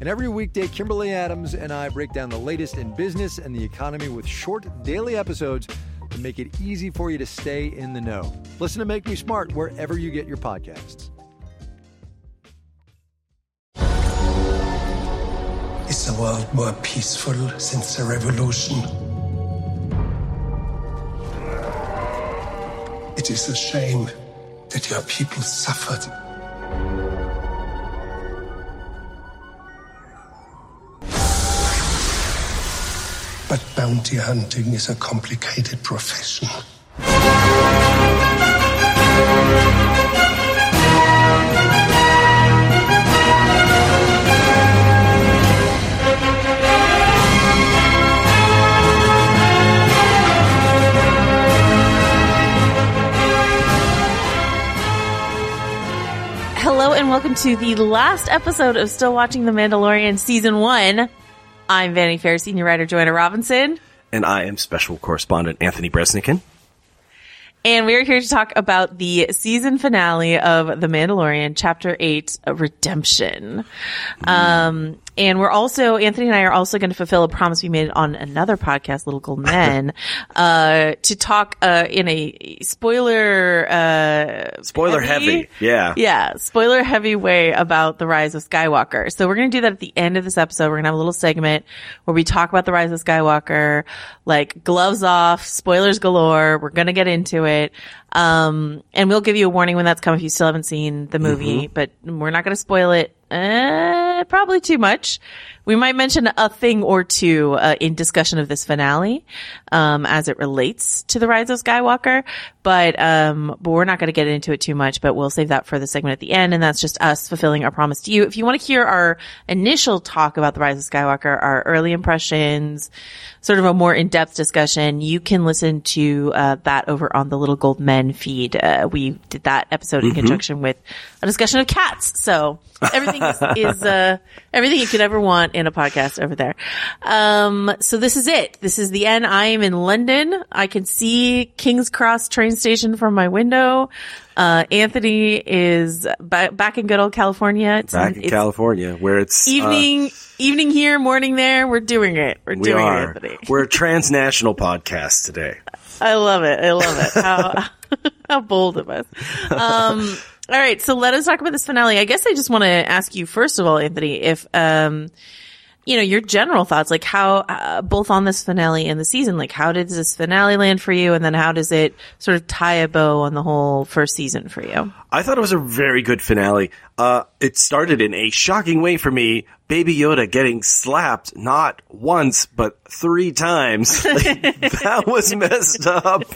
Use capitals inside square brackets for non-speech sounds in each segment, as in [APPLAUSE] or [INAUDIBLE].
And every weekday, Kimberly Adams and I break down the latest in business and the economy with short daily episodes to make it easy for you to stay in the know. Listen to Make Me Smart wherever you get your podcasts. Is the world more peaceful since the revolution? It is a shame that your people suffered. But bounty hunting is a complicated profession. Hello and welcome to the last episode of Still Watching The Mandalorian Season 1. I'm Vanity Fair senior writer Joanna Robinson, And I am special correspondent Anthony Breznican. and we're here to talk about the season finale of The Mandalorian, Chapter 8, Redemption. Um, and we're also, Anthony and I are also going to fulfill a promise we made on another podcast, Little Gold Men, [LAUGHS] uh, to talk, uh, in a spoiler, uh, Spoiler heavy. Yeah. Yeah, spoiler heavy way about the rise of Skywalker. So we're going to do that at the end of this episode. We're going to have a little segment where we talk about the rise of Skywalker, like gloves off, spoilers galore. We're going to get into it. Um, and we'll give you a warning when that's coming if you still haven't seen the movie, but we're not going to spoil it. Uh, probably too much. We might mention a thing or two uh, in discussion of this finale, um, as it relates to the rise of Skywalker. But um, but we're not going to get into it too much. But we'll save that for the segment at the end, and that's just us fulfilling our promise to you. If you want to hear our initial talk about the rise of Skywalker, our early impressions, sort of a more in-depth discussion, you can listen to uh, that over on the Little Gold Men feed. Uh, we did that episode in conjunction with a discussion of cats. So everything is, is uh, everything you could ever want in a podcast over there. Um, so this is it. This is the end. I am in London. I can see King's Cross train station from my window. Uh, Anthony is ba- back in good old California. It's, Back in California, where it's uh, Evening, evening here, morning there. We're doing it. We're we doing are. it, Anthony. We're a transnational podcast today. I love it. I love it. How, [LAUGHS] how bold of us. Um, [LAUGHS] all right. So let us talk about this finale. I guess I just want to ask you, first of all, Anthony, if, um, you know, your general thoughts, like how, uh, both on this finale and the season, like how did this finale land for you? And then how does it sort of tie a bow on the whole first season for you? I thought it was a very good finale. Uh, it started in a shocking way for me Baby Yoda getting slapped not once but three times. Like, [LAUGHS] that was messed up.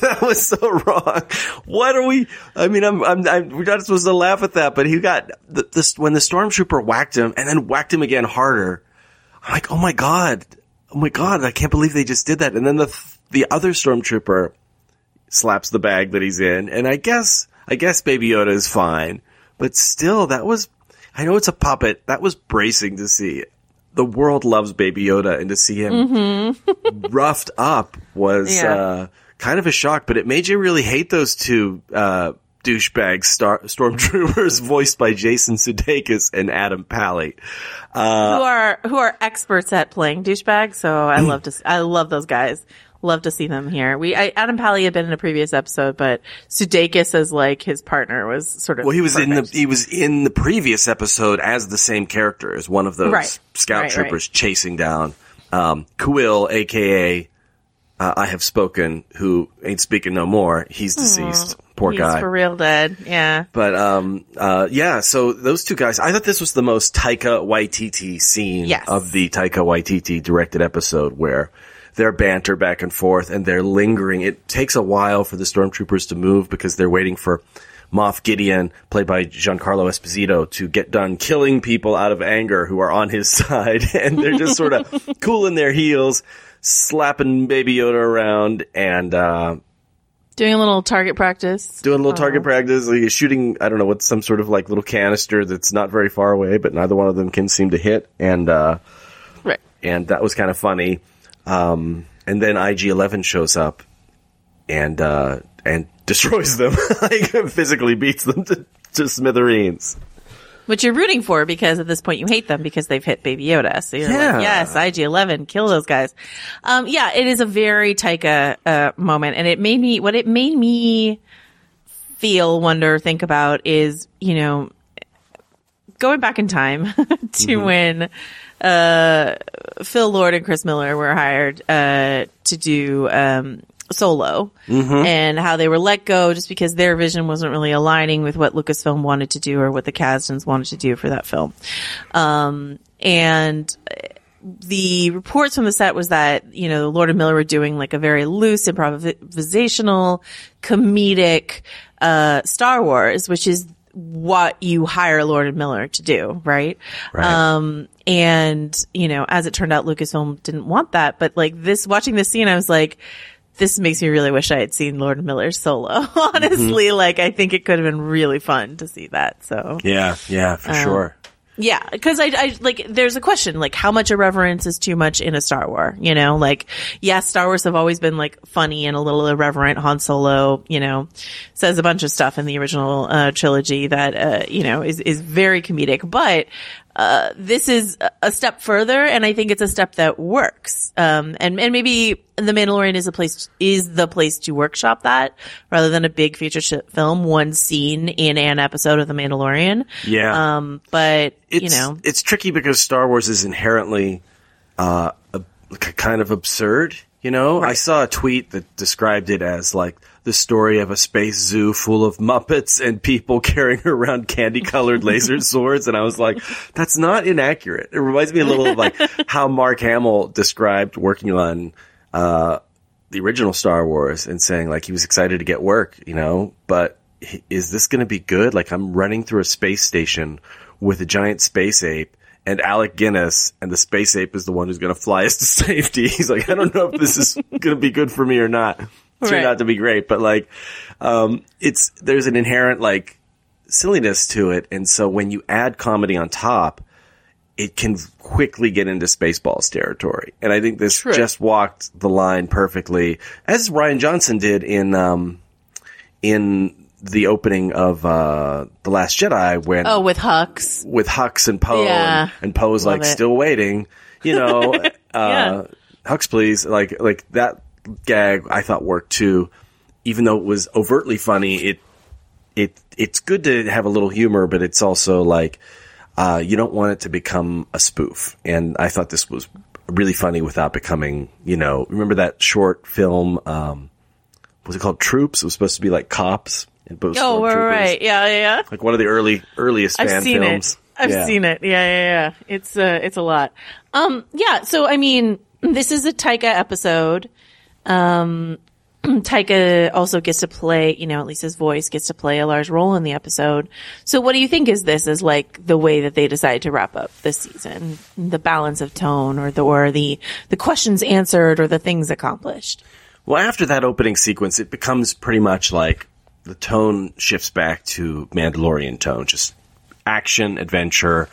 That was so wrong. What are we? I mean, I'm, I'm, I'm we're not supposed to laugh at that, but he got the, this when the stormtrooper whacked him and then whacked him again harder. I'm like, oh my god, oh my god, I can't believe they just did that. And then the the other stormtrooper slaps the bag that he's in, and I guess I guess Baby Yoda is fine, but still, that was I know it's a puppet. That was bracing to see. The world loves Baby Yoda, and to see him [LAUGHS] roughed up was Yeah. uh, kind of a shock. But it made you really hate those two uh, douchebag star- stormtroopers, [LAUGHS] voiced by Jason Sudeikis and Adam Pally. who are who are experts at playing douchebags. So. I love to I love those guys. Love to see them here. We I, Adam Pally had been in a previous episode, but Sudeikis as like his partner was sort of Well, he was in the he was in the previous episode as the same character as one of those Right. scout Right, troopers chasing down um, Kuil, aka uh, I have spoken, who ain't speaking no more. He's deceased. Poor He's guy. for real dead. Yeah. But um, uh, yeah, so those two guys, I thought this was the most Taika Waititi scene Yes. of the Taika Waititi directed episode where their banter back and forth and they're lingering. It takes a while for the stormtroopers to move because they're waiting for Moff Gideon, played by Giancarlo Esposito, to get done killing people out of anger who are on his [LAUGHS] side. And they're just sort of [LAUGHS] cooling their heels, slapping Baby Yoda around and, uh, Doing a little target practice. doing a little target practice, like shooting, I don't know, what's some sort of like little canister that's not very far away, but neither one of them can seem to hit. And, uh, Right. and that was kind of funny. Um, and then IG-11 shows up and, uh, and [LAUGHS] destroys them, [LAUGHS] like physically beats them to, to smithereens. Which you're rooting for because at this point you hate them because they've hit Baby Yoda. So you're Yeah. like, yes, IG-11, kill those guys. Um, yeah, it is a very Taika, uh, moment. And it made me, what it made me feel, wonder, think about is, you know, going back in time [LAUGHS] to when, uh, Phil Lord and Chris Miller were hired, uh, to do, um, Solo and how they were let go just because their vision wasn't really aligning with what Lucasfilm wanted to do or what the Kasdans wanted to do for that film. Um, and the reports from the set was that, you know, Lord and Miller were doing like a very loose improvisational comedic, uh, Star Wars, which is what you hire Lord and Miller to do, right? Right. Um, and, you know, as it turned out, Lucasfilm didn't want that, but like this, watching this scene, I was like, this makes me really wish I had seen Lord Miller's solo. [LAUGHS] Honestly, like I think it could have been really fun to see that. So Yeah, yeah, for sure. yeah, because I, I like. There's a question like how much irreverence is too much in a Star Wars. You know, like yes, Star Wars have always been like funny and a little irreverent. Han Solo, you know, says a bunch of stuff in the original uh, trilogy that uh, you know is is very comedic, but. Uh, this is a- step further, and I think it's a step that works. Um, and and maybe the Mandalorian is a place is the place to workshop that rather than a big feature sh- film, one scene in an episode of the Mandalorian. Yeah. Um, but it's, you know, it's tricky because Star Wars is inherently uh, a, kind of absurd. You know, I saw a tweet that described it as like the story of a space zoo full of Muppets and people [LAUGHS] carrying around candy-colored laser [LAUGHS] swords, and I was like, that's not inaccurate. It reminds me a little of like [LAUGHS] how Mark Hamill described working on uh, the original Star Wars and saying like he was excited to get work, you know, but is this going to be good? Like I'm running through a space station with a giant space ape and Alec Guinness and the space ape is the one who's going to fly us to safety. He's like, I don't know if this is going to be good for me or not. Turned Right. out to be great, but like, um, it's, there's an inherent like silliness to it. And so when you add comedy on top, it can quickly get into Spaceballs territory. And I think this just walked the line perfectly, as Rian Johnson did in, um, in the opening of, uh, The Last Jedi when, oh, with Hux. with Hux and Poe Yeah. and, and Poe's like it. still waiting, you know, [LAUGHS] uh, Yeah. Hux please. Like, like that gag I thought worked too, even though it was overtly funny. It, it, it's good to have a little humor, but it's also like, uh, you don't want it to become a spoof. And I thought this was really funny without becoming, you know, remember that short film, um, was it called? Troops. It was supposed to be like cops. And both Oh, stormtroopers. right. Yeah, yeah, yeah. Like one of the early, earliest fan I've seen films. it. I've Yeah. seen it. Yeah, yeah, yeah. It's uh, it's a lot. Um, yeah. So I mean, this is a Taika episode. Um, [CLEARS THROAT] Taika also gets to play, you know, at least his voice gets to play a large role in the episode. So what do you think is this is like the way that they decided to wrap up this season? The balance of tone or the, or the, the questions answered or the things accomplished? Well, after that opening sequence, it becomes pretty much like the tone shifts back to Mandalorian tone, just action, adventure,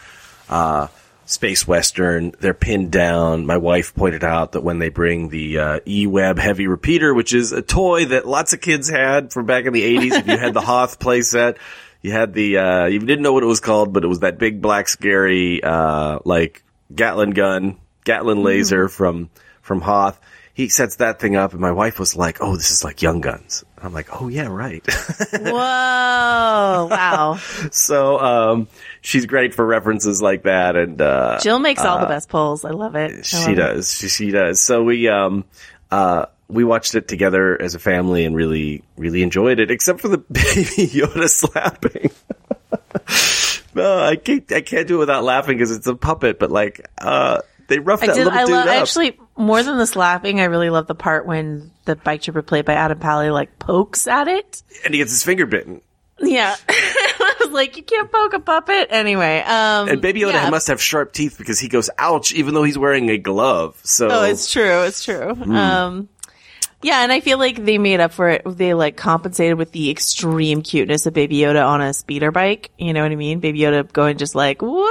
uh, space western. They're pinned down. My wife pointed out that when they bring the uh, E-Web heavy repeater, which is a toy that lots of kids had from back in the 80s, if you had the Hoth [LAUGHS] playset, you had the, uh, you didn't know what it was called, but it was that big black scary, uh, like Gatling gun, Gatling laser from, from Hoth. He sets that thing up and my wife was like, oh, this is like Young Guns. I'm like, oh yeah, right. [LAUGHS] Whoa. Wow. [LAUGHS] so, um, she's great for references like that. And, uh, Jill makes all the best polls. I love it. I she love it. does. She, she does. So we, um, uh, we watched it together as a family and really, really enjoyed it, except for the [LAUGHS] baby Yoda slapping. no, I can't, I can't do it without laughing because it's a puppet, but like, uh, they roughed I that did. little I dude love up. actually more than the slapping. I really love the part when the bike tripper played by Adam Pally like pokes at it. and he gets his finger bitten. Yeah, [LAUGHS] I was like, you can't poke a puppet anyway. Um, And Baby Yoda yeah. must have sharp teeth because he goes, ouch, even though he's wearing a glove. So, Oh, it's true. It's true. Hmm. Um, yeah, and I feel like they made up for it. They like compensated with the extreme cuteness of Baby Yoda on a speeder bike. You know what I mean? Baby Yoda going just like woo.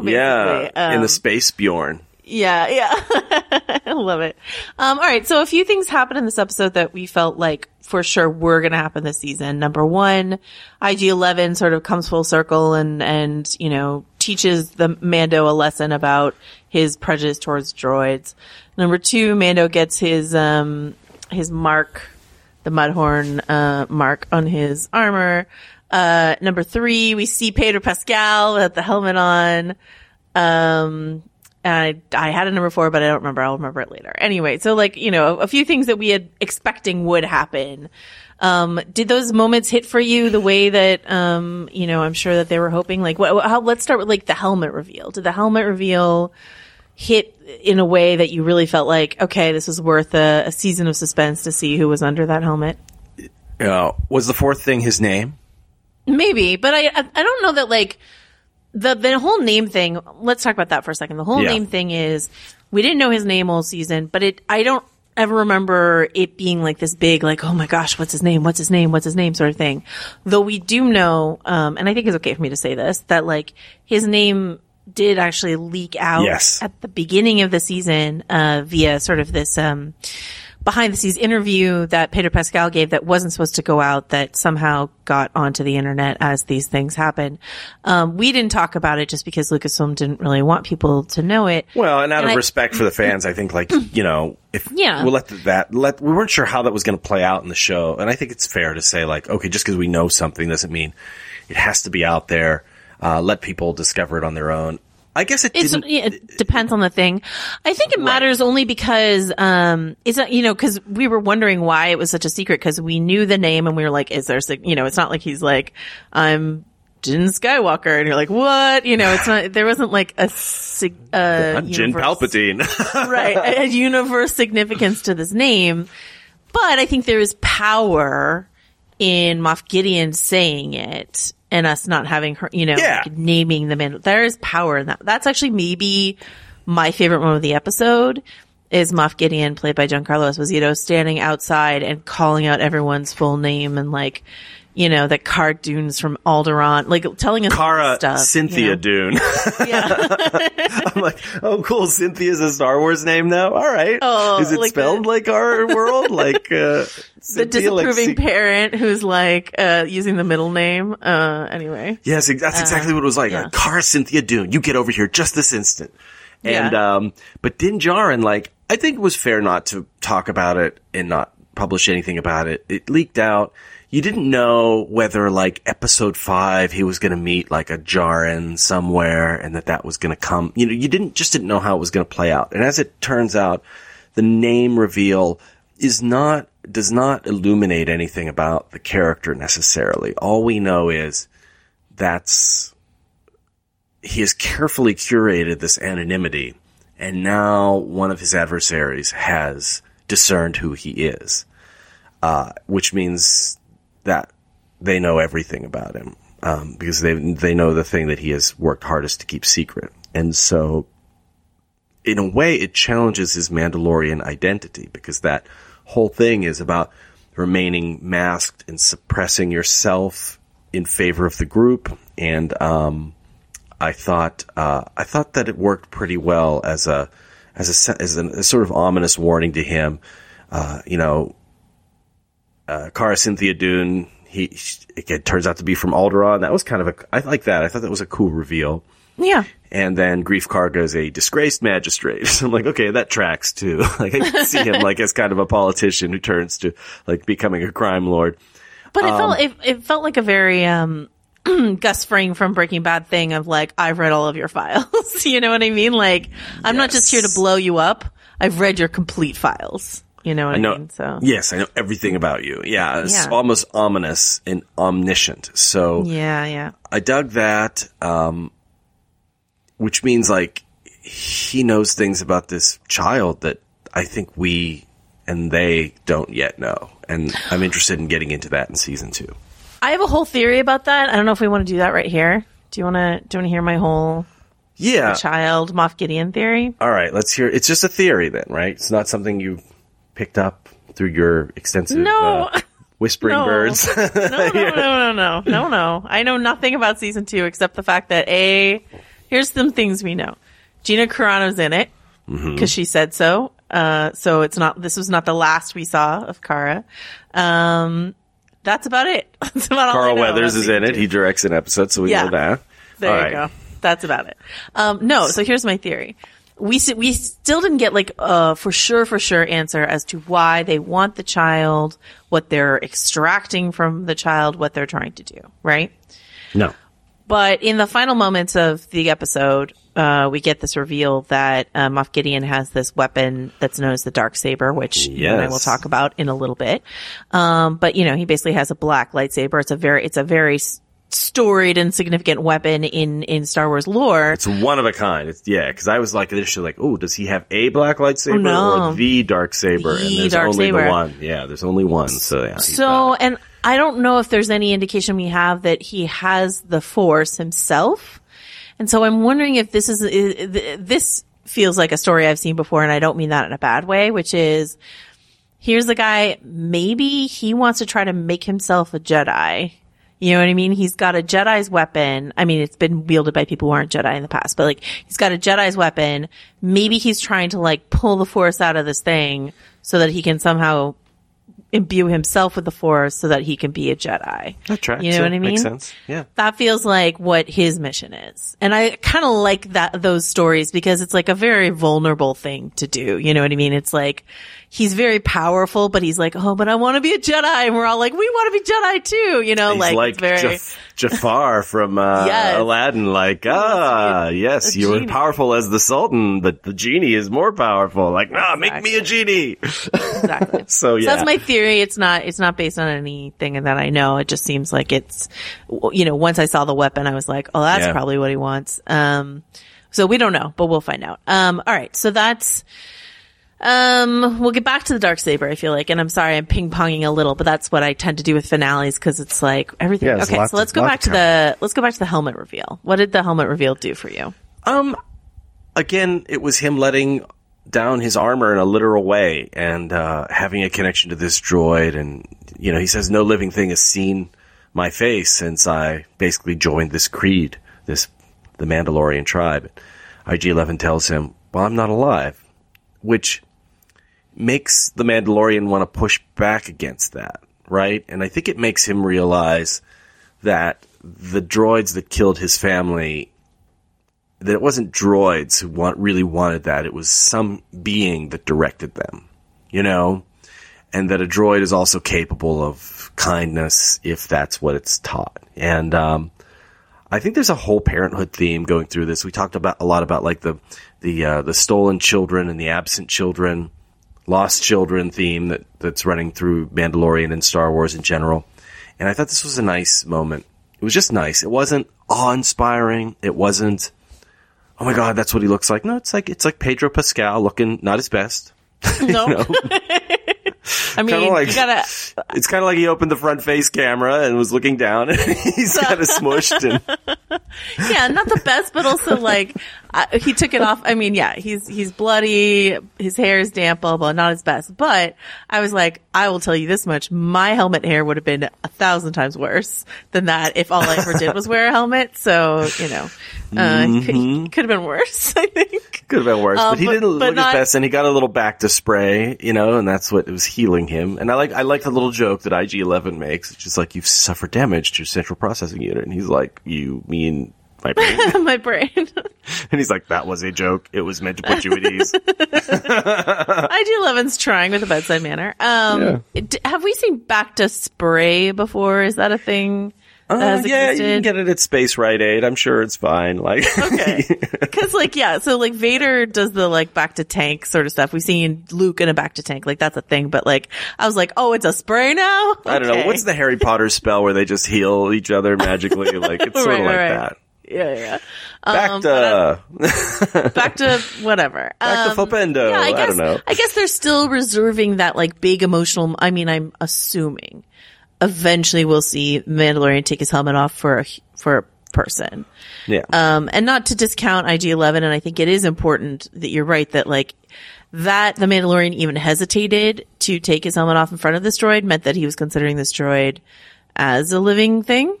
Basically. yeah, in Um, the space Bjorn. Yeah, yeah. [LAUGHS] I love it. Um, all right. So a few things happened in this episode that we felt like for sure were going to happen this season. Number one, IG-11 sort of comes full circle and, and, you know, teaches the Mando a lesson about his prejudice towards droids. Number two, Mando gets his, um, his mark, the Mudhorn, uh, mark on his armor. Uh, number three, we see Pedro Pascal with the helmet on. Um, and I, I had a number four, but I don't remember. I'll remember it later. Anyway, so like, you know, a, few things that we had expecting would happen. Um, did those moments hit for you the way that, um, you know, I'm sure that they were hoping? Like, what, how, let's start with like the helmet reveal. Did the helmet reveal hit in a way that you really felt like, okay, this was worth a, a season of suspense to see who was under that helmet? Uh, was the fourth thing his name? Maybe, but I, I I don't know that like the the whole name thing. Let's talk about that for a second. The whole Yeah. name thing is we didn't know his name all season, but it I don't ever remember it being like this big, like oh my gosh, what's his name? What's his name? What's his name? Sort of thing. Though we do know, um, and I think it's okay for me to say this that like his name did actually leak out Yes. at the beginning of the season uh, via sort of this um, behind the scenes interview that Pedro Pascal gave that wasn't supposed to go out that somehow got onto the internet as these things happen. Um, we didn't talk about it just because Lucasfilm didn't really want people to know it. Well, and out And of I- respect for the fans, I think like [CLEARS THROAT] you know if Yeah. we'll let that let we weren't sure how that was going to play out in the show, and I think it's fair to say like okay, just because we know something doesn't mean it has to be out there. Uh, let people discover it on their own. I guess it It's, it depends on the thing. I think it matters only because, um, it's not, you know, cause we were wondering why it was such a secret cause we knew the name and we were like, is there, you know, it's not like he's like, I'm Jin Skywalker and you're like, what? You know, it's not, there wasn't like a, uh, I'm Jin Palpatine. [LAUGHS] right, a, a universe significance to this name. But I think there is power in Moff Gideon saying it and us not having her, you know, Yeah. like naming the man. There is power in that. That's actually maybe my favorite moment of the episode is Moff Gideon, played by Giancarlo Esposito, standing outside and calling out everyone's full name and like, you know, that Cara Dune's from Alderaan, like telling us Cara stuff. Cynthia you know? Dune. [LAUGHS] Yeah. I'm like, oh, cool. Cynthia's a Star Wars name now. All right. Oh, Is it like spelled the- like our world? Like uh, [LAUGHS] the Cynthia, like disapproving parent who's like uh using the middle name uh anyway Yes, that's exactly what it was like. yeah. Uh, Cara Cynthia Dune, you get over here just this instant. And, Yeah. um, but Din Djarin, like, I think it was fair not to talk about it and not publish anything about it. It leaked out. You didn't know whether, like, episode five, he was going to meet, like, a Djarin somewhere and that that was going to come. You know, you didn't, just didn't know how it was going to play out. And as it turns out, the name reveal is not, does not illuminate anything about the character necessarily. All we know is that's he has carefully curated this anonymity, and now one of his adversaries has discerned who he is, uh, which means that they know everything about him um, because they they know the thing that he has worked hardest to keep secret, and so in a way it challenges his Mandalorian identity because that whole thing is about remaining masked and suppressing yourself in favor of the group, and um, I thought uh, I thought that it worked pretty well as a as a as a, a sort of ominous warning to him. Uh, you know, uh, Cara Cynthia Dune. He it turns out to be from Alderaan. That was kind of a I like that. I thought that was a cool reveal. Yeah. And then Greef Karga is a disgraced magistrate. [LAUGHS] So I'm like, okay, that tracks too. [LAUGHS] like I can see him like as kind of a politician who turns to like becoming a crime lord. But it Um, felt it, it felt like a very um [CLEARS THROAT] Gus Fring from Breaking Bad thing of like I've read all of your files. [LAUGHS] you know what I mean? Like I'm not just here to blow you up. I've read your complete files. You know what I, I know. mean? So Yes, I know everything about you. Yeah, it's Yeah. almost ominous and omniscient. So yeah, yeah. I dug that, um, which means like he knows things about this child that I think we and they don't yet know. And I'm interested in getting into that in season two. I have a whole theory about that. I don't know if we want to do that right here. Do you want to do you want to hear my whole Yeah. child Moff Gideon theory? All right. Let's hear. It's just a theory then, right? It's not something you picked up through your extensive No. uh, whispering [LAUGHS] No. birds. [LAUGHS] No, no, no, no, no, no, no. I know nothing about season two except the fact that a here's some things we know. Gina Carano's in it because she said so. Uh, so it's not. This was not the last we saw of Cara. Um, that's about it. [LAUGHS] That's about all Carl Weathers is in it. two. He directs an episode, so we Yeah. know that. There All you right. go. That's about it. Um, no, so here's my theory. We we still didn't get like a for sure for sure answer as to why they want the child, what they're extracting from the child, what they're trying to do, right? No. But in the final moments of the episode, uh, we get this reveal that uh, Moff Gideon has this weapon that's known as the dark saber, which you and I will talk about in a little bit. Um, but you know, he basically has a black lightsaber. It's a very, it's a very storied and significant weapon in in Star Wars lore. It's one of a kind. It's, yeah, because I was like initially like, oh, does he have a black lightsaber oh, No. or the dark saber? The and there's dark only saber. the one. Yeah, there's only one. So yeah. So, and I don't know if there's any indication we have that he has the Force himself. And so I'm wondering if this is, i- this feels like a story I've seen before, and I don't mean that in a bad way, which is, here's the guy, maybe he wants to try to make himself a Jedi. You know what I mean? He's got a Jedi's weapon. I mean, it's been wielded by people who aren't Jedi in the past, but like, he's got a Jedi's weapon. Maybe he's trying to like pull the Force out of this thing so that he can somehow imbue himself with the force so that he can be a Jedi. that tracks. You know what I mean? Makes sense. Yeah. That feels like what his mission is. And I kind of like that, those stories because it's like a very vulnerable thing to do. You know what I mean? It's like, he's very powerful, but he's like, oh, but I want to be a Jedi. And we're all like, we want to be Jedi too. You know, He's like, like, it's very, Jaf- Jafar from uh, Yes. Aladdin. Like, ah, yes, a you were genie. powerful as the Sultan, but the genie is more powerful. Like, nah, make me a genie. exactly. [LAUGHS] So yeah, that's my theory. It's not. It's not based on anything that I know. It just seems like it's. You know, once I saw the weapon, I was like, "Oh, that's Yeah. probably what he wants." Um, so we don't know, but we'll find out. Um, all right. So that's. Um, we'll get back to the dark saber. I feel like, and I'm sorry, I'm ping ponging a little, but that's what I tend to do with finales because it's like everything. Yeah, okay, so let's of- go back to to the let's go back to the helmet reveal. What did the helmet reveal do for you? Um, again, it was him letting down his armor in a literal way and uh, having a connection to this droid. And you know, he says no living thing has seen my face since I basically joined this creed, this the Mandalorian tribe. IG-11 tells him, "Well, I'm not alive," which makes the Mandalorian want to push back against that, right? And I think it makes him realize that the droids that killed his family that it wasn't droids who want, really wanted that. It was some being that directed them, you know, and that a droid is also capable of kindness if that's what it's taught. And, um, I think there's a whole parenthood theme going through this. We talked about a lot about like the, the, uh, the stolen children and the absent children, lost children theme that, that's running through Mandalorian and Star Wars in general. And I thought this was a nice moment it was just nice. It wasn't awe inspiring. It wasn't, oh my god, that's what he looks like. No, it's like it's like Pedro Pascal looking not his best. No. [LAUGHS] You know? [LAUGHS] I mean, like- you gotta, [LAUGHS] It's kind of like he opened the front face camera and was looking down, and [LAUGHS] he's kind of smushed. And [LAUGHS] yeah, not the best, but also like, uh, he took it off. I mean, yeah, he's, he's bloody, his hair is damp, blah, blah, not his best. But I was like, I will tell you this much, my helmet hair would have been a thousand times worse than that if all I ever did was wear a helmet. So, you know, uh, Mm-hmm. could, could have been worse, [LAUGHS] I think. could have been worse, Um, but he but- didn't but look not- his best, and he got a little bacta spray, you know, and that's what was healing him. And I like, I like the little joke that IG-11 makes. It's just like you've suffered damage to your central processing unit, and he's like, "You mean my brain?" [LAUGHS] my brain. [LAUGHS] and he's like, "That was a joke. It was meant to put you at ease." IG-11's trying with a bedside manner. Um, d- have we seen bacta spray before? Is that a thing Uh, yeah, you can get it at Space Rite Aid. I'm sure it's fine. Like, [LAUGHS] Okay. [LAUGHS] Cause like, yeah, so like Vader does the like bacta tank sort of stuff. We've seen Luke in a bacta tank, like that's a thing, but like, I was like, oh, it's a spray now? I don't know what's the Harry Potter spell where they just heal each other magically. [LAUGHS] Like it's sort Right, of like right, that. Yeah, yeah. Back Um, to Back to whatever. back to Um, Flipendo. yeah, I, I, guess, don't know. I guess they're still reserving that like big emotional. I mean, I'm assuming eventually we'll see Mandalorian take his helmet off for a, for a person. Yeah. Um, and not to discount IG-11, and I think it is important that you're right that like that the Mandalorian even hesitated to take his helmet off in front of this droid meant that he was considering this droid as a living thing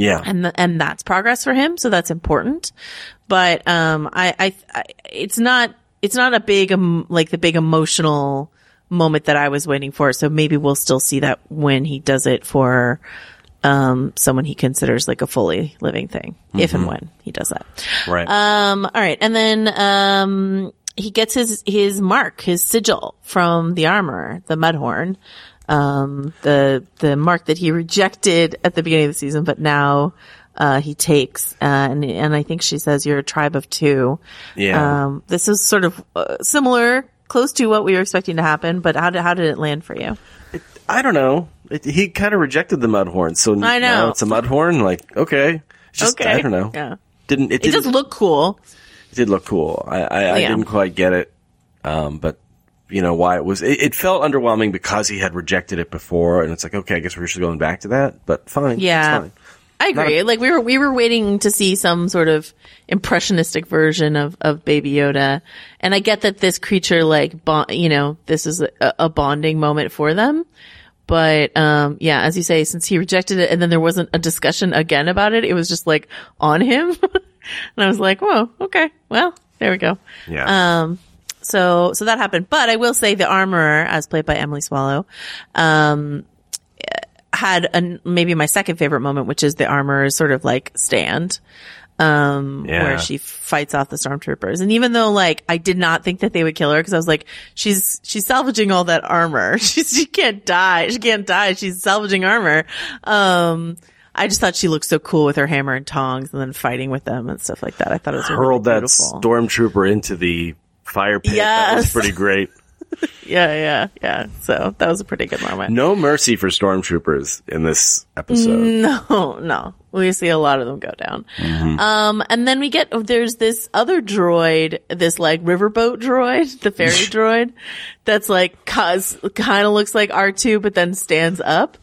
yeah. and th- and that's progress for him. So that's important. But um, I, I, I it's not it's not a big um, like the big emotional moment that I was waiting for. So maybe we'll still see that when he does it for um someone he considers like a fully living thing, if and when he does that. right. Um, all right, and then um, he gets his his mark, his sigil from the armor, the Mudhorn, um, the the mark that he rejected at the beginning of the season, but now uh, he takes, uh, and and I think she says you're a tribe of two. Yeah. Um, this is sort of uh, similar, close to what we were expecting to happen, but how did how did it land for you? I don't know. It, he kind of rejected the Mudhorn, so I know. now it's a Mudhorn. Like, okay, just okay, I don't know. Yeah, Didn't it? it Didn't, does look cool. it did look cool. I I, I didn't quite get it, um, but you know why it was. It, it felt underwhelming because he had rejected it before, and it's like, okay, I guess we're just going back to that. But fine, it's Yeah. fine. I agree. like we were we were waiting to see some sort of impressionistic version of of Baby Yoda, and I get that this creature like bond, you know, this is a, a bonding moment for them. But um, yeah, as you say, since he rejected it, and then there wasn't a discussion again about it, it was just like on him, [LAUGHS] and I was like, "Whoa, okay, well, there we go." Yeah. Um, so so that happened. But I will say the armorer, as played by Emily Swallow, um, had an, maybe my second favorite moment, which is the armor sort of like stand, um, Yeah. where she fights off the stormtroopers. And even though like I did not think that they would kill her because I was like, she's she's salvaging all that armor. [LAUGHS] She's she can't die. She can't die. She's salvaging armor. Um, I just thought she looked so cool with her hammer and tongs and then fighting with them and stuff like that. I thought it was really Hurled that stormtrooper into the fire pit. That was pretty great. [LAUGHS] Yeah, yeah, yeah. So that was a pretty good moment. No mercy for stormtroopers in this episode. [LAUGHS] No, no. We see a lot of them go down. Um, and then we get, oh, there's this other droid, this like riverboat droid, [LAUGHS] the ferry droid, that's like, cause, kind of looks like R2, but then stands up.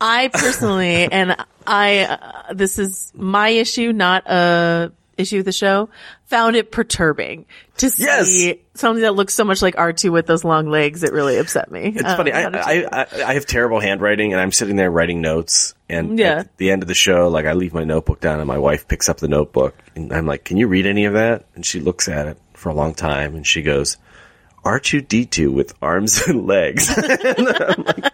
I personally, and I, uh, this is my issue, not a issue with the show, found it perturbing to see Yes. something that looks so much like R2 with those long legs. It really upset me. It's um, funny. I, I, I I have terrible handwriting, and I'm sitting there writing notes. And Yeah. at the end of the show, like I leave my notebook down, and my wife picks up the notebook, and I'm like, "Can you read any of that?" And she looks at it for a long time, and she goes, "R2D2 with arms and legs." [LAUGHS] and like,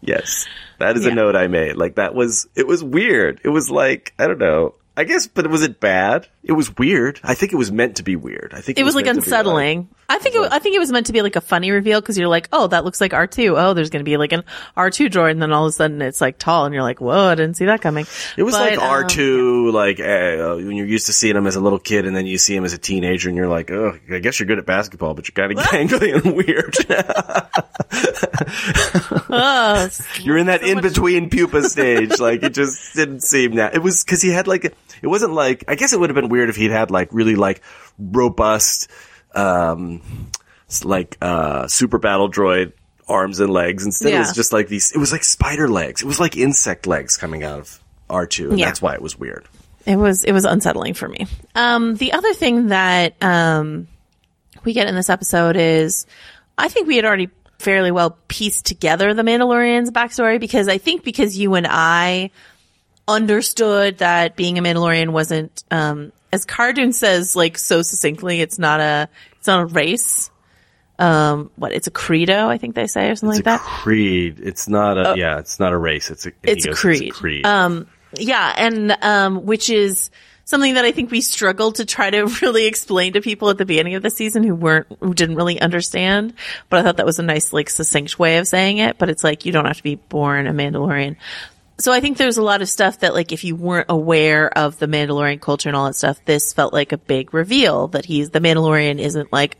yes, that is a note I made. Like that was it was weird. It was like I don't know. I guess, but was it bad? It was weird. I think it was meant to be weird. I think It was like meant to be, unsettling. I think it, I think it was meant to be like a funny reveal because you're like, oh, that looks like R2. Oh, there's going to be like an R2 droid. And then all of a sudden it's like tall and you're like, whoa, I didn't see that coming. It was But, like um, R two, like uh, when you're used to seeing him as a little kid, and then you see him as a teenager, and you're like, oh, I guess you're good at basketball, but you're kind of gangly and weird. uh, [LAUGHS] [LAUGHS] you're in that in between pupa [LAUGHS] stage. Like it just didn't seem that. It was because he had like it wasn't like I guess it would have been weird if he'd had like really like robust, um, like uh super battle droid arms and legs. Instead, it was just like these. It was like spider legs. It was like insect legs coming out of R two, and Yeah. that's why it was weird. It was it was unsettling for me. Um, the other thing that um, we get in this episode is, I think we had already fairly well pieced together the Mandalorian's backstory because I think because you and I understood that being a Mandalorian wasn't, um, as Cara Dune says, like so succinctly, it's not a it's not a race. Um, what it's a credo, I think they say, or something It's like a that. creed. It's not a yeah. It's not a race. It's a. it's a creed. creed. Um, yeah, and um, which is something that I think we struggled to try to [LAUGHS] really explain to people at the beginning of the season who weren't who didn't really understand. But I thought that was a nice, like, succinct way of saying it. But it's like you don't have to be born a Mandalorian. So I think there's a lot of stuff that like if you weren't aware of the Mandalorian culture and all that stuff, this felt like a big reveal that he's the Mandalorian isn't like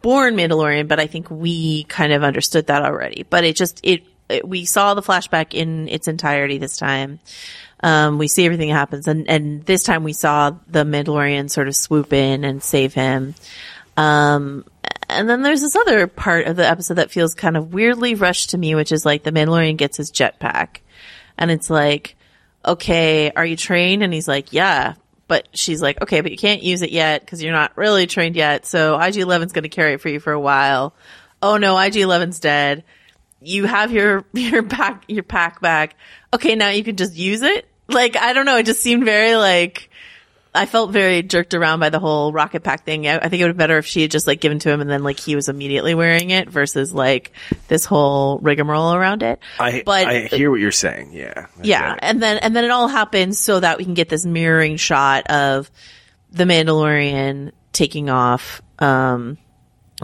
born Mandalorian, but I think we kind of understood that already. But it just it, it we saw the flashback in its entirety this time. Um, we see everything happens, and and this time we saw the Mandalorian sort of swoop in and save him. Um, and then there's this other part of the episode that feels kind of weirdly rushed to me, which is like the Mandalorian gets his jetpack, and it's like, okay, are you trained? And he's like, yeah. But she's like, okay, but you can't use it yet because you're not really trained yet. So IG-11's going to carry it for you for a while. Oh no, IG-11's dead. You have your [LAUGHS] your pack your pack back. Okay, now you can just use it. Like I don't know. It just seemed very like I felt very jerked around by the whole rocket pack thing. I, I think it would have been better if she had just like given to him and then like he was immediately wearing it versus like this whole rigmarole around it. I but I hear what you're saying. Yeah. Yeah, and then and then it all happens so that we can get this mirroring shot of the Mandalorian taking off um,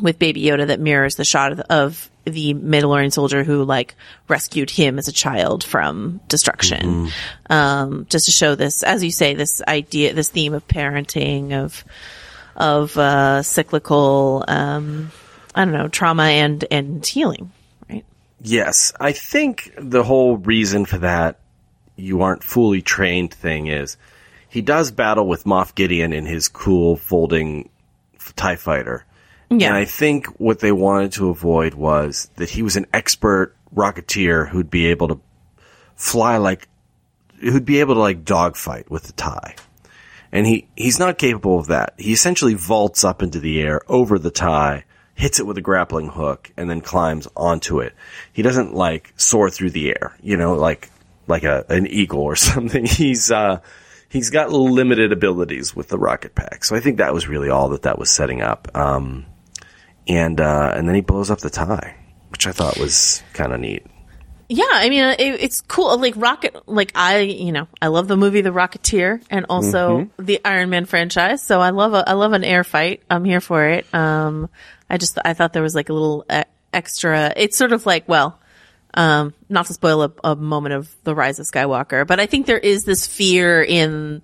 with Baby Yoda that mirrors the shot of, of the Mandalorian soldier who like rescued him as a child from destruction. Um, just to show this, as you say, this idea, this theme of parenting, of of uh, cyclical, um, I don't know, trauma and and healing, right? Yes, I think the whole reason for that you aren't fully trained thing is he does battle with Moff Gideon in his cool folding Tie Fighter. Yeah. And I think what they wanted to avoid was that he was an expert rocketeer who'd be able to fly like, who'd be able to like dogfight with the tie. And he, he's not capable of that. He essentially vaults up into the air over the tie, hits it with a grappling hook, and then climbs onto it. He doesn't like soar through the air, you know, like, like a, an eagle or [LAUGHS] something. He's, uh, he's got limited abilities with the rocket pack. So I think that was really all that that was setting up. Um, and, uh, and then he blows up the tie, which I thought was kind of neat. Yeah, I mean, it, it's cool. Like Rocket, like I, you know, I love the movie The Rocketeer and also the Iron Man franchise. So I love a, I love an air fight. I'm here for it. Um, I just, I thought there was like a little e- extra. It's sort of like, well, um, not to spoil a, a moment of the rise of Skywalker, but I think there is this fear in,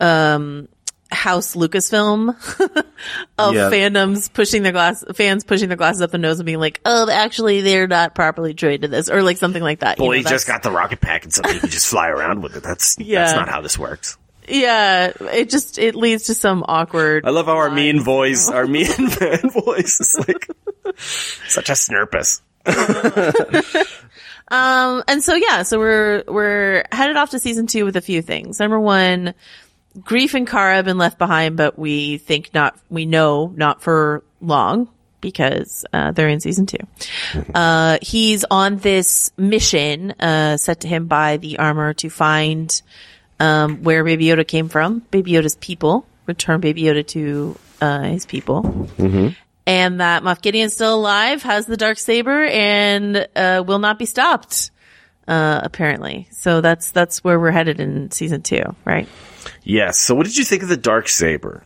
um, House Lucasfilm [LAUGHS] of fandoms pushing their glass, fans pushing their glasses up their nose and being like, oh, actually they're not properly trained to this or like something like that. you Boy, know, he just got the rocket pack and something he can just fly around with it. That's Yeah. that's not how this works. Yeah, it just it leads to some awkward. I love how our mean voice, our [LAUGHS] mean man voice is like such a snurpus. [LAUGHS] Um, and so yeah, so we're we're headed off to season two with a few things. Number one, Greef and Cara have been left behind, but we think not, we know not for long because uh, they're in season two. Uh, he's on this mission uh, set to him by the armor to find um, where Baby Yoda came from, Baby Yoda's people, return Baby Yoda to uh, his people. And that Moff Gideon's still alive, has the dark saber, and uh, will not be stopped. Uh, apparently, so that's that's where we're headed in season two, right? Yes. So, what did you think of the dark saber?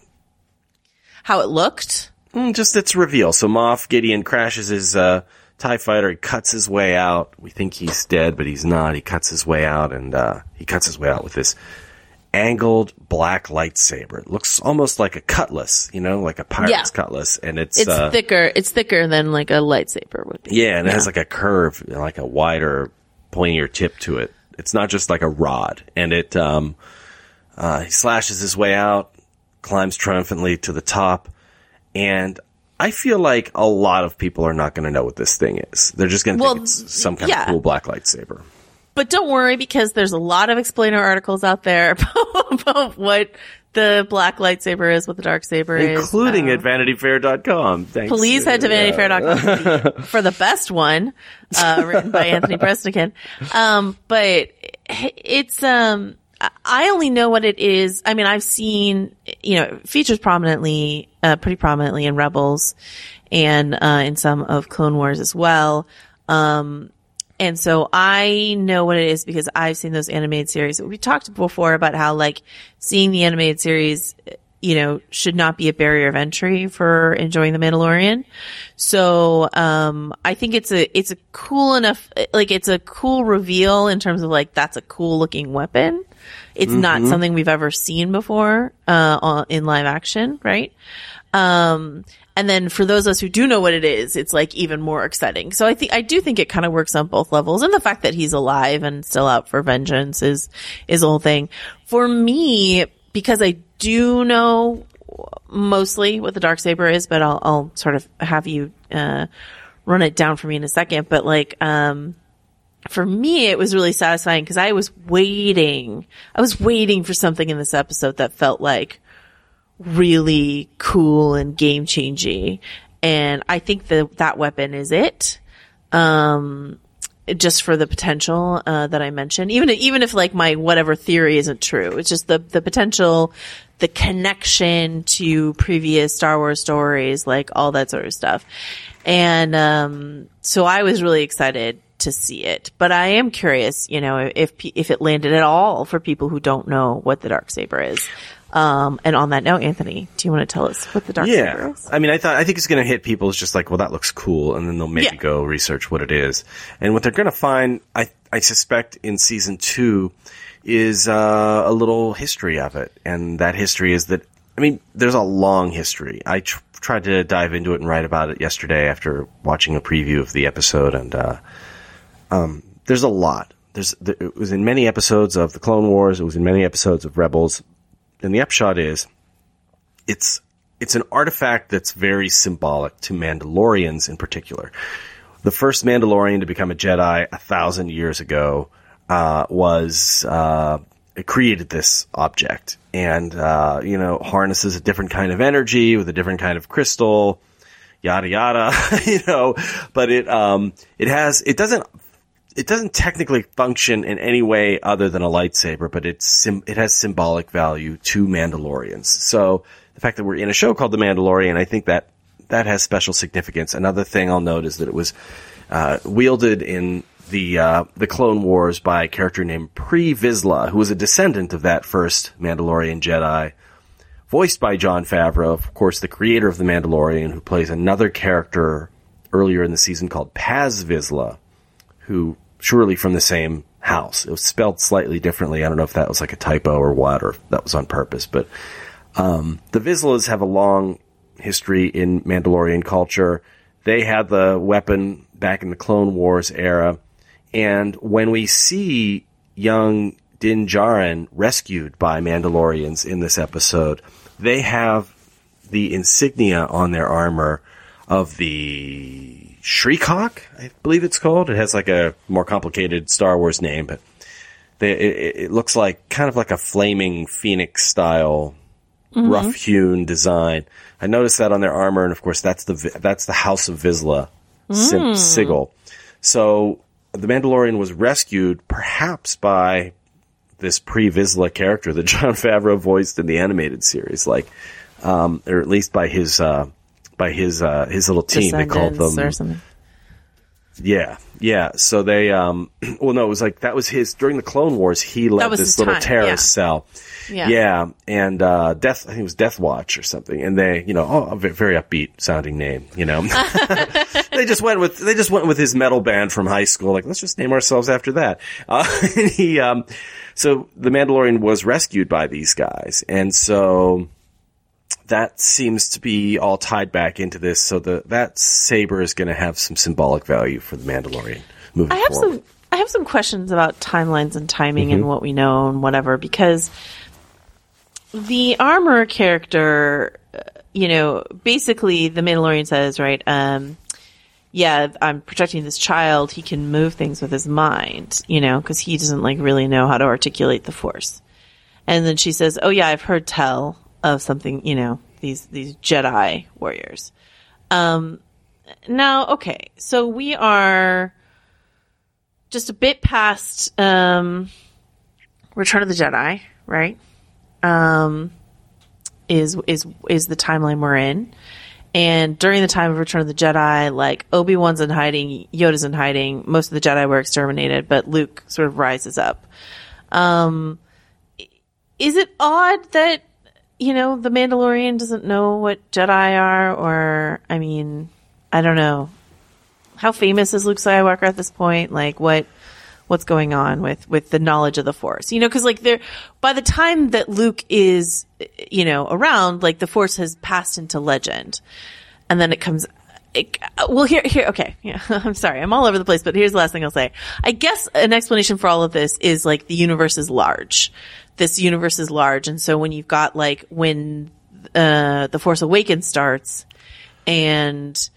How it looked. Mm, just its reveal. So, Moff Gideon crashes his uh, Tie Fighter. He cuts his way out. We think he's dead, but he's not. He cuts his way out, and uh, he cuts his way out with this angled black lightsaber. It looks almost like a cutlass, you know, like a pirate's Yeah. cutlass, and it's, It's uh, thicker. It's thicker than like a lightsaber would be. Yeah, and it has like a curve, like a wider, pointier tip to it. It's not just like a rod. And it, um, uh, he slashes his way out, climbs triumphantly to the top, and I feel like a lot of people are not going to know what this thing is. They're just going to Well, think it's some kind yeah. of cool black lightsaber. But don't worry because there's a lot of explainer articles out there [LAUGHS] about what the black lightsaber is, what the dark saber is. Including Um, at vanityfair.com. Thanks. Please head to vanityfair.com for the- [LAUGHS] for the best one, uh, written by Anthony Breznican. Um, but it's, um, I- I only know what it is. I mean, I've seen, you know, features prominently, uh, pretty prominently in Rebels and, uh, in some of Clone Wars as well. Um, and so I know what it is because I've seen those animated series. We talked before about how like seeing the animated series, you know, should not be a barrier of entry for enjoying the Mandalorian. So, um, I think it's a, it's a cool enough, like it's a cool reveal in terms of like, that's a cool looking weapon. It's not something we've ever seen before, uh, in live action, right? Um, and then for those of us who do know what it is, it's like even more exciting. So I think, I do think it kind of works on both levels. And the fact that he's alive and still out for vengeance is, is the whole thing. For me, because I do know mostly what the dark saber is, but I'll, I'll sort of have you, uh, run it down for me in a second. But like, um, for me, it was really satisfying because I was waiting. I was waiting for something in this episode that felt like really cool and game changing. And I think that that weapon is it. Um, just for the potential, uh, that I mentioned, even, even if like my whatever theory isn't true, it's just the, the potential, the connection to previous Star Wars stories, like all that sort of stuff. And, um, so I was really excited to see it, but I am curious, you know, if, if it landed at all for people who don't know what the dark saber is. Um, and on that note, Anthony, do you want to tell us what the dark saber Yeah. is? I mean, I thought, I think it's going to hit people as just like, well, that looks cool. And then they'll maybe Yeah. go research what it is. And what they're going to find, I, I suspect in season two is, uh, a little history of it. And that history is that, I mean, there's a long history. I tr- tried to dive into it and write about it yesterday after watching a preview of the episode. And, uh, um, there's a lot. There's, there, it was in many episodes of the Clone Wars. It was in many episodes of Rebels. And the upshot is, it's it's an artifact that's very symbolic to Mandalorians in particular. The first Mandalorian to become a Jedi a thousand years ago uh, was uh, created this object, and uh, you know harnesses a different kind of energy with a different kind of crystal, yada yada. [LAUGHS] you know, but it um it has it doesn't it doesn't technically function in any way other than a lightsaber, but it's sim- it has symbolic value to Mandalorians. So the fact that we're in a show called The Mandalorian, I think that that has special significance. Another thing I'll note is that it was uh, wielded in the uh, the Clone Wars by a character named Pre Vizsla, who was a descendant of that first Mandalorian Jedi, voiced by Jon Favreau, of course, the creator of The Mandalorian, who plays another character earlier in the season called Paz Vizsla who surely from the same house. It was spelled slightly differently. I don't know if that was like a typo or what, or if that was on purpose. But um, the Vizslas have a long history in Mandalorian culture. They had the weapon back in the Clone Wars era, and when we see young Din Djarin rescued by Mandalorians in this episode, they have the insignia on their armor of the Shriekhawk, I believe it's called. It has like a more complicated Star Wars name, but they, it, it looks like kind of like a flaming phoenix style, rough hewn design. I noticed that on their armor, and of course that's the that's the House of Vizsla sim- sigil. So the Mandalorian was rescued, perhaps by this pre Vizsla character that [LAUGHS] Jon Favreau voiced in the animated series, like, um, or at least by his uh, by his uh, his little team. They called them. Yeah, yeah. So they, um, [CLEARS THROAT] well, no, it was like that was his during the Clone Wars. He led this little time, terrorist yeah. cell. Yeah. Yeah, and uh, Death. I think it was Death Watch or something. And they, you know, oh, a very upbeat sounding name. You know, [LAUGHS] they just went with they just went with his metal band from high school. Like, let's just name ourselves after that. [LAUGHS] Uh, and he, um, so the Mandalorian was rescued by these guys, and so that seems to be all tied back into this. So the that saber is going to have some symbolic value for the Mandalorian moving I have forward. some I have some questions about timelines and timing Mm-hmm. and what we know and whatever because the armor character, uh, you know, basically the Mandalorian says, right, um, yeah, I'm protecting this child. He can move things with his mind, you know, because he doesn't like really know how to articulate the force. And then she says, "Oh yeah, I've heard tell of something, you know, these these Jedi warriors." Um, now, okay, so we are just a bit past um, Return of the Jedi, right? Um, is is is the timeline we're in? And during the time of Return of the Jedi, like Obi Wan's in hiding, Yoda's in hiding, most of the Jedi were exterminated, but Luke sort of rises up. Um, is it odd that you know the Mandalorian doesn't know what Jedi are, or I mean, I don't know. How famous is Luke Skywalker at this point? Like what? What's going on with with the knowledge of the Force? You know, because like there, by the time that Luke is, you know, around, like the Force has passed into legend, and then it comes. Well, here, here, okay. Yeah, [LAUGHS] I'm sorry, I'm all over the place, but here's the last thing I'll say. I guess an explanation for all of this is like the universe is large. This universe is large, and so when you've got like when uh, the Force Awakens starts, and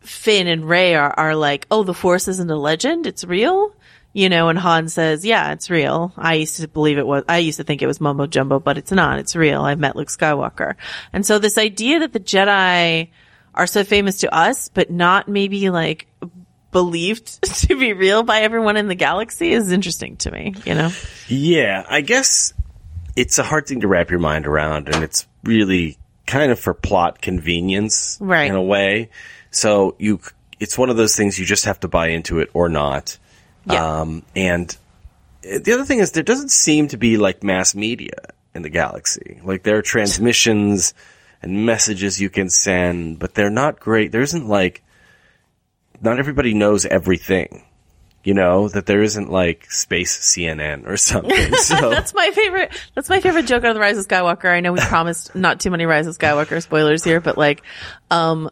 Finn and Rey are, are like, oh, the Force isn't a legend; it's real. You know, and Han says, yeah, it's real. I used to believe it was, I used to think it was mumbo jumbo, but it's not. It's real. I've met Luke Skywalker. And so this idea that the Jedi are so famous to us, but not maybe like believed [LAUGHS] to be real by everyone in the galaxy is interesting to me, you know? Yeah, I guess it's a hard thing to wrap your mind around, and it's really kind of for plot convenience, Right. In a way, so you, it's one of those things you just have to buy into it or not. Yeah. Um, and the other thing is there doesn't seem to be like mass media in the galaxy. Like there are transmissions and messages you can send, but they're not great. There isn't like, not everybody knows everything. You know, that there isn't like space CNN or something. [LAUGHS] So That's my favorite. That's my favorite joke out of the Rise of Skywalker. I know we promised not too many Rise of Skywalker spoilers here, but like, um,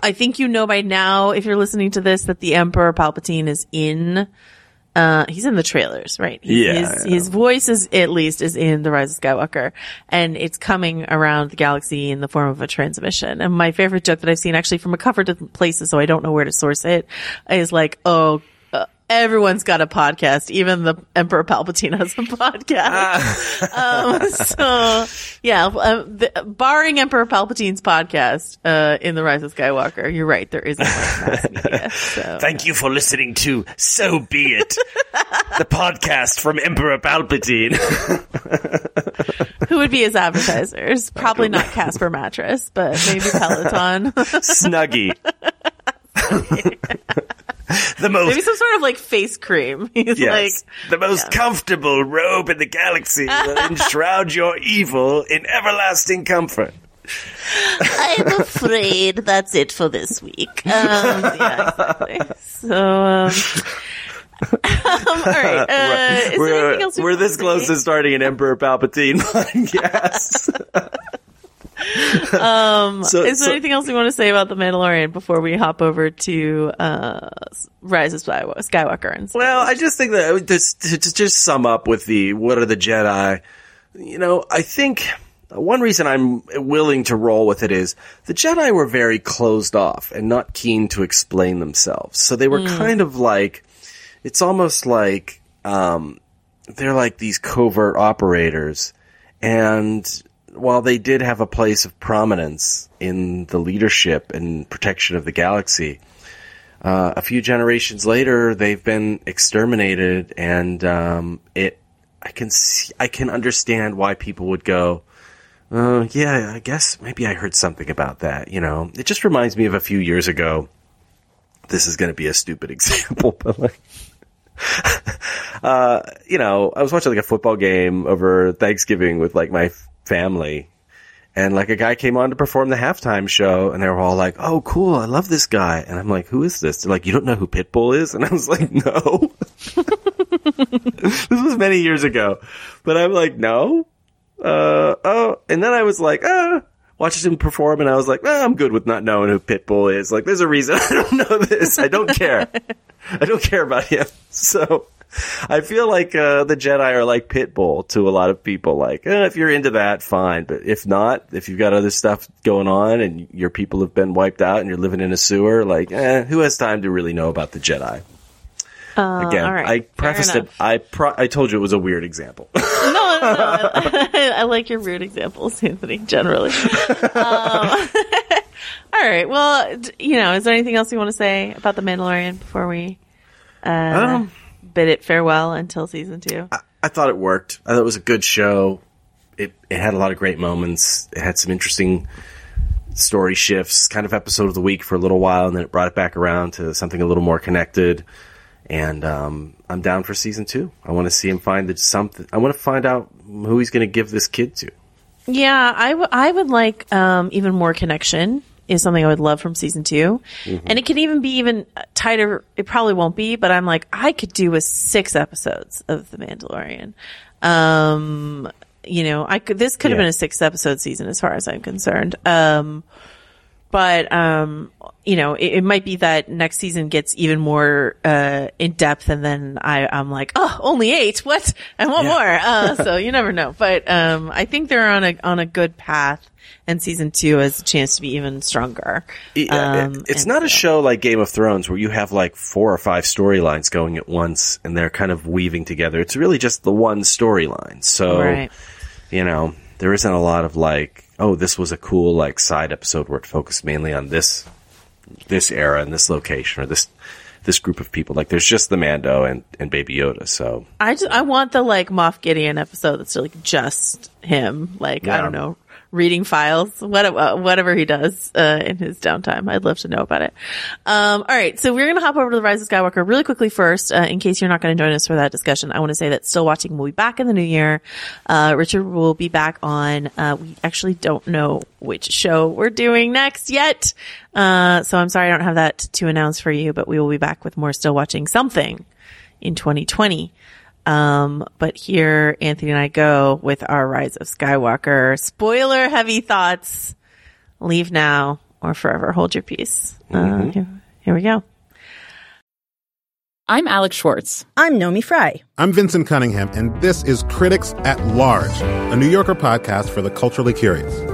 I think you know by now, if you're listening to this, that the Emperor Palpatine is in. Uh, he's in the trailers, right? He's- Yeah, His, his voice is at least is in the Rise of Skywalker, and it's coming around the galaxy in the form of a transmission. And my favorite joke that I've seen, actually from a couple different places, so I don't know where to source it, is like, oh. Uh, everyone's got a podcast. Even the Emperor Palpatine has a [LAUGHS] podcast. um, so yeah, um, the, barring Emperor Palpatine's podcast uh, in the Rise of Skywalker, you're right. There isn't mass [LAUGHS] media. So. Thank you for listening to So Be It, [LAUGHS] the podcast from Emperor Palpatine. Who would be his advertisers? Probably not Casper Mattress, but maybe Peloton. Snuggie. [LAUGHS] the most maybe some sort of like face cream. [LAUGHS] He's yes, like, the most comfortable robe in the galaxy [LAUGHS] will enshroud your evil in everlasting comfort. I'm afraid that's it for this week. Um, yeah, exactly. So, um, um, all right. Uh, we're anything else we we're this close to starting an Emperor Palpatine podcast. Um, So- is there so- anything else you want to say about the Mandalorian before we hop over to uh, Rise of Skywalker? And? Well, I just think that just to, to just sum up with the what are the Jedi? You know, I think one reason I'm willing to roll with it is the Jedi were very closed off and not keen to explain themselves. So they were kind of like it's almost like um, they're like these covert operators, and while they did have a place of prominence in the leadership and protection of the galaxy, uh, a few generations later, they've been exterminated, and um, it. I can see, I can understand why people would go. Uh, yeah, I guess maybe I heard something about that. You know, it just reminds me of a few years ago this is going to be a stupid [LAUGHS] example, but like, [LAUGHS] uh, you know, I was watching like a football game over Thanksgiving with like my family and like a guy came on to perform the halftime show and they were all like, Oh, cool. I love this guy. And I'm like, who is this? They're like, you don't know who Pitbull is? And I was like, no, [LAUGHS] this was many years ago, but I'm like, no, uh, oh, and then I was like, ah, watched him perform and I was like, ah, I'm good with not knowing who Pitbull is. Like, there's a reason [LAUGHS] I don't know this. I don't care. I don't care about him. So I feel like, uh, the Jedi are like Pitbull to a lot of people. Like, eh, if you're into that, fine. But if not, if you've got other stuff going on and your people have been wiped out and you're living in a sewer, like, eh, who has time to really know about the Jedi? Uh, Again, right. I prefaced it. I pro- I told you it was a weird example. no, no, no. I, [LAUGHS] [LAUGHS] I like your weird examples, Anthony, generally. um, [LAUGHS] all right. Well, you know, is there anything else you want to say about The Mandalorian before we uh, Um, bid it farewell until season two? I thought it worked. I thought it was a good show. It it had a lot of great moments. It had some interesting story shifts, kind of episode of the week for a little while, and then it brought it back around to something a little more connected. And um, I'm down for season two. I want to see him find the something. I want to find out who he's going to give this kid to. Yeah, I, w- I would like um, even more connection is something I would love from season 2 and it could even be even tighter. It probably won't be, but I'm like I could do with six episodes of The Mandalorian. Um, you know, I could. This could have been a six episode season as far as I'm concerned. Um, but um, you know, it, it might be that next season gets even more uh, in depth, and then I, I'm like, oh, only eight. What? I want more. Uh, [LAUGHS] so you never know. But um, I think they're on a on a good path, and season two has a chance to be even stronger. Yeah, Um, it's not a show like Game of Thrones where you have like four or five storylines going at once and they're kind of weaving together. It's really just the one storyline. So, Right. you know, there isn't a lot of like, oh, this was a cool like side episode where it focused mainly on this this era and this location or this this group of people. Like there's just the Mando and, and Baby Yoda. So I just I want the like Moff Gideon episode that's like just him. Like I don't know, reading files, whatever whatever he does uh, in his downtime. I'd love to know about it. Um, all right, so we're gonna hop over to the Rise of Skywalker really quickly first. Uh, in case you're not going to join us for that discussion, I want to say that still watching will be back in the new year. Uh, Richard will be back on. Uh, we actually don't know which show we're doing next yet. Uh, so I'm sorry I don't have that to announce for you, but we will be back with more still watching something in 2020. Um, but here Anthony and I go with our Rise of Skywalker. Spoiler heavy thoughts. Leave now or forever hold your peace. Uh, here, here we go. I'm Alex Schwartz. I'm Naomi Fry. I'm Vinson Cunningham, and this is Critics at Large, a New Yorker podcast for the culturally curious.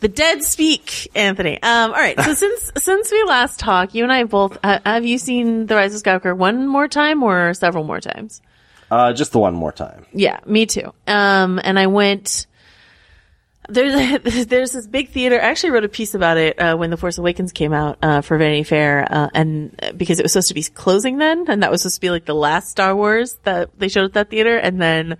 The dead speak, Anthony. Um, all right. So [LAUGHS] since since we last talked, you and I both uh, have you seen The Rise of Skywalker one more time or several more times? uh, just the one more time. Yeah, me too. Um, and I went. There's [LAUGHS] there's this big theater. I actually wrote a piece about it uh, when The Force Awakens came out uh, for Vanity Fair, uh, and uh, because it was supposed to be closing then, and that was supposed to be like the last Star Wars that they showed at that theater, and then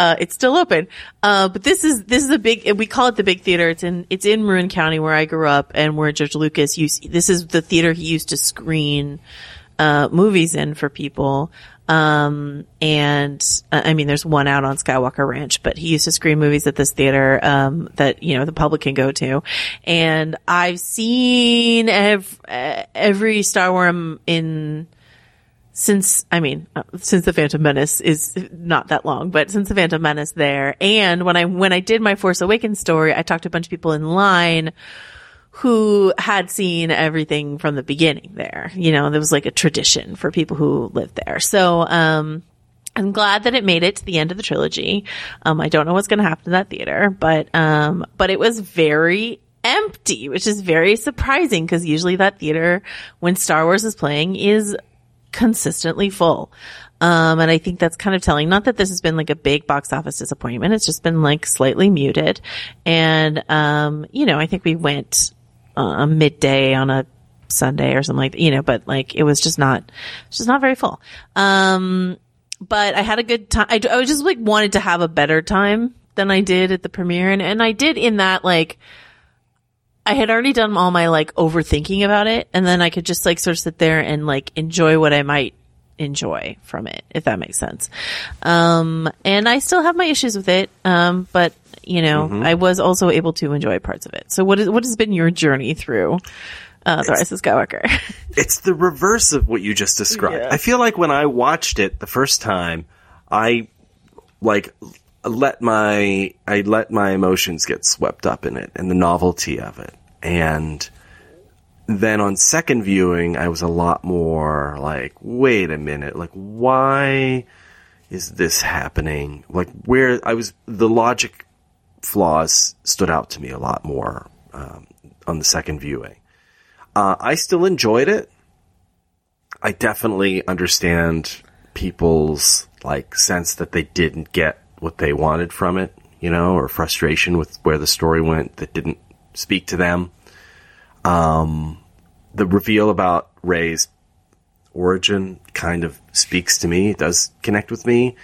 Uh, it's still open. Uh, but this is, this is a big, we call it the big theater. It's in, it's in Marin County where I grew up and where George Lucas used, this is the theater he used to screen, uh, movies in for people. Um, and uh, I mean, there's one out on Skywalker Ranch, but he used to screen movies at this theater, um, that, you know, the public can go to. And I've seen ev- uh, every Star Wars in, since, I mean, uh, since the Phantom Menace is not that long, but since the Phantom Menace there. And when I, when I did my Force Awakens story, I talked to a bunch of people in line who had seen everything from the beginning there. You know, there was like a tradition for people who lived there. So, um, I'm glad that it made it to the end of the trilogy. Um, I don't know what's going to happen to that theater, but, um, but it was very empty, which is very surprising because usually that theater when Star Wars is playing is consistently full. Um, and I think that's kind of telling. Not that this has been like a big box office disappointment. It's just been like slightly muted. And, um, you know, I think we went uh, midday on a Sunday or something like that, you know, but like it was just not, just not very full. Um, but I had a good time. I, I just like wanted to have a better time than I did at the premiere. And, and I did in that like, I had already done all my like overthinking about it. And then I could just like sort of sit there and like enjoy what I might enjoy from it, if that makes sense. Um, and I still have my issues with it. Um, but you know, Mhm. I was also able to enjoy parts of it. So what is, what has been your journey through, uh, The Rise of Skywalker? [LAUGHS] It's the reverse of what you just described. Yeah. I feel like when I watched it the first time, I like let my I let my emotions get swept up in it and the novelty of it. And then on second viewing, I was a lot more like, wait a minute, like why is this happening? Like where I was the logic flaws stood out to me a lot more um, on the second viewing. Uh, I still enjoyed it. I definitely understand people's like sense that they didn't get what they wanted from it, you know, or frustration with where the story went that didn't speak to them. Um, the reveal about Rey's origin kind of speaks to me. It does connect with me.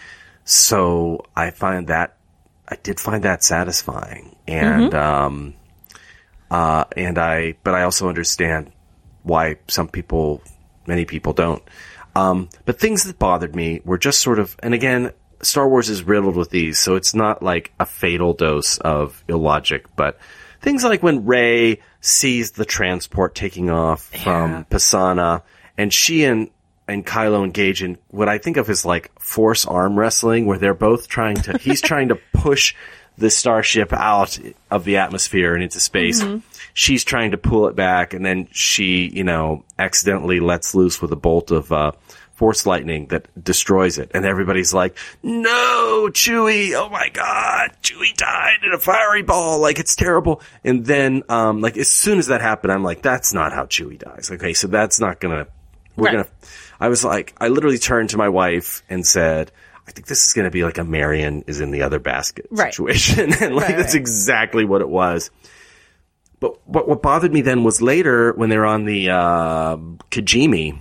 So I find that I did find that satisfying, and Mhm. um, uh, and I, but I also understand why some people, many people don't. Um, but things that bothered me were just sort of, and again, Star Wars is riddled with these, so it's not like a fatal dose of illogic, but things like when Rey sees the transport taking off from Pasaana, and she and and Kylo engage in what I think of as like force arm wrestling, where they're both trying to, he's [LAUGHS] trying to push the starship out of the atmosphere and into space. Mhm. She's trying to pull it back, and then she, you know, accidentally lets loose with a bolt of uh, force lightning that destroys it. And everybody's like, "No, Chewie! Oh my God, Chewie died in a fiery ball! Like it's terrible." And then, um, like as soon as that happened, I'm like, "That's not how Chewie dies." Okay, so that's not gonna. We're Right. gonna. I was like, I literally turned to my wife and said. I think this is going to be like a Marion is in the other basket Right. situation. [LAUGHS] and like, Right, that's exactly what it was. But what, what bothered me then was later when they're on the, uh, Kijimi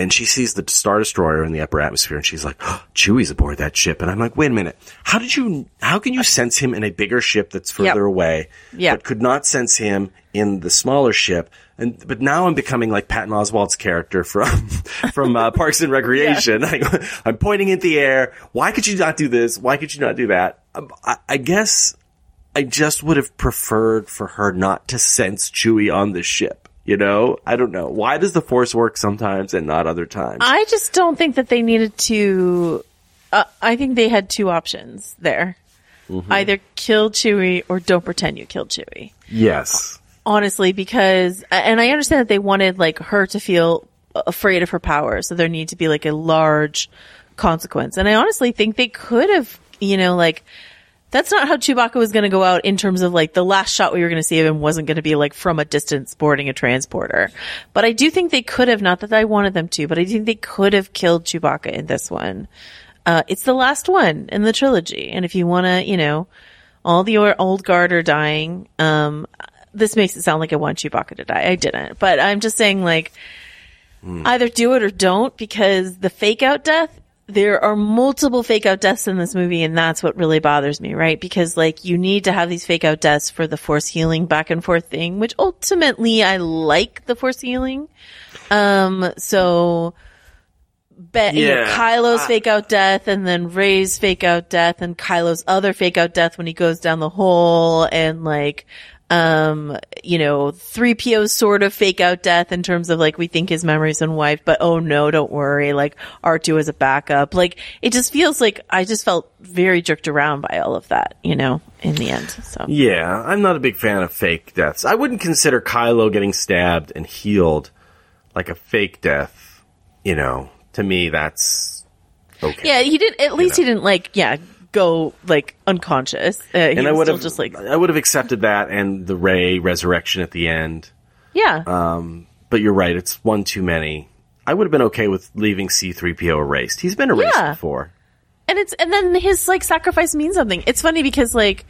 and she sees the Star Destroyer in the upper atmosphere and she's like, oh, Chewie's aboard that ship. And I'm like, wait a minute. How did you, how can you sense him in a bigger ship that's further Yep. away? Yep. But could not sense him in the smaller ship. And, but now I'm becoming like Patton Oswalt's character from, [LAUGHS] from, uh, Parks and Recreation. [LAUGHS] I, [LAUGHS] I'm pointing at the air. Why could you not do this? Why could you not do that? Um, I, I guess I just would have preferred for her not to sense Chewie on the ship. You know, I don't know. Why does the Force work sometimes and not other times? I just don't think that they needed to. Uh, I think they had two options there: Mhm. either kill Chewie or don't pretend you killed Chewie. Yes. Honestly, because and I understand that they wanted like her to feel afraid of her power, so there need to be like a large consequence. And I honestly think they could have, you know, like that's not how Chewbacca was going to go out in terms of like the last shot we were going to see of him wasn't going to be like from a distance boarding a transporter. But I do think they could have, not that I wanted them to, but I think they could have killed Chewbacca in this one. Uh, it's the last one in the trilogy. And if you want to, you know, all the old guard are dying. Um, this makes it sound like I want Chewbacca to die. I didn't, but I'm just saying like, either do it or don't because the fake out death there are multiple fake out deaths in this movie and that's what really bothers me, right? Because like you need to have these fake out deaths for the force healing back and forth thing, which ultimately I like the force healing. Um, so, bet you know, Kylo's I- fake out death and then Rey's fake out death and Kylo's other fake out death when he goes down the hole and like, um, you know, 3PO's sort of fake out death in terms of like, we think his memory's been but oh no, don't worry. Like R2 is a backup. Like it just feels like I just felt very jerked around by all of that, you know, in the end. So Yeah, I'm not a big fan of fake deaths. I wouldn't consider Kylo getting stabbed and healed like a fake death. You know, to me, that's okay. yeah, he didn't, at least he didn't like, yeah, go like unconscious. Uh, and I would still have just like, I would have accepted that and the Rey resurrection at the end. yeah. Um, but you're right; it's one too many. I would have been okay with leaving C3PO erased. He's been erased Yeah. before. and it's and then his like sacrifice means something. It's funny because like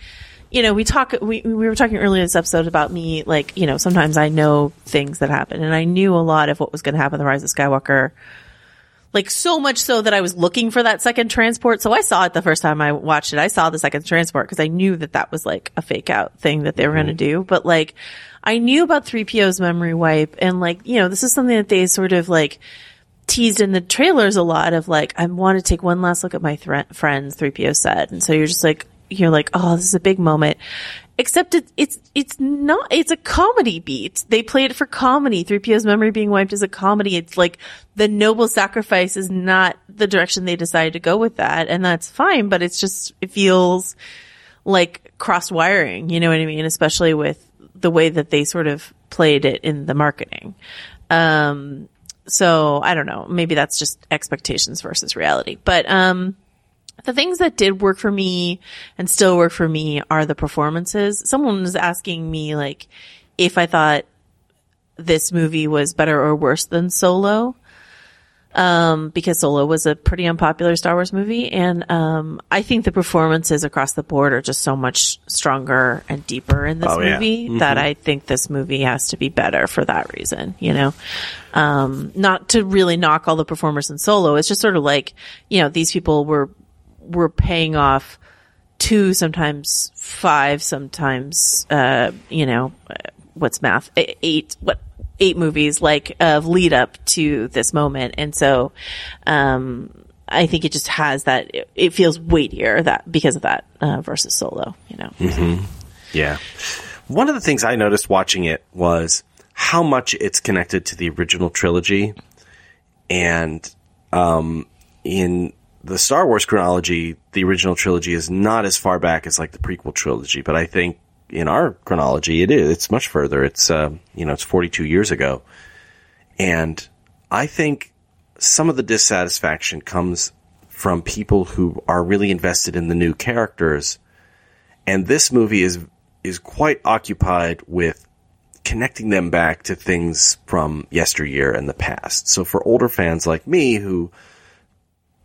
you know we talk we we were talking earlier in this episode about me like you know sometimes I know things that happen and I knew a lot of what was going to happen in the Rise of Skywalker. Like so much so that I was looking for that second transport. So I saw it the first time I watched it. I saw the second transport because I knew that that was like a fake out thing that they were going to mm-hmm. do. But like I knew about 3PO's memory wipe and like, you know, this is something that they sort of like teased in the trailers a lot of like, I want to take one last look at my thre- friends, 3PO said. And so you're just like, you're like, oh, this is a big moment. Except it, it's, it's not, it's a comedy beat. They play it for comedy. 3PO's memory being wiped is a comedy. It's like the noble sacrifice is not the direction they decided to go with that. And that's fine, but it's just, it feels like cross wiring, you know what I mean? Especially with the way that they sort of played it in the marketing. Um, so I don't know. Maybe that's just expectations versus reality. But um, the things that did work for me and still work for me are the performances. Someone was asking me like if I thought this movie was better or worse than Solo. Um, because Solo was a pretty unpopular Star Wars movie. And, um, I think the performances across the board are just so much stronger and deeper in this Oh, yeah. movie that. I think this movie has to be better for that reason, you know? Um, not to really knock all the performers in Solo. It's just sort of like, you know, these people were, were paying off two, sometimes five, sometimes, uh, you know, uh, what's math? Eight, what, eight movies like of lead up to this moment. And so, um, I think it just has that, it, it feels weightier that because of that, uh, versus solo, you know? hmm Yeah. One of the things I noticed watching it was how much it's connected to the original trilogy. And um, in the Star Wars chronology, the original trilogy is not as far back as like the prequel trilogy, but I think in our chronology it is. It's much further. It's uh, you know, it's 42 years ago. And I think some of the dissatisfaction comes from people who are really invested in the new characters and this movie is is quite occupied with connecting them back to things from yesteryear and the past. So for older fans like me who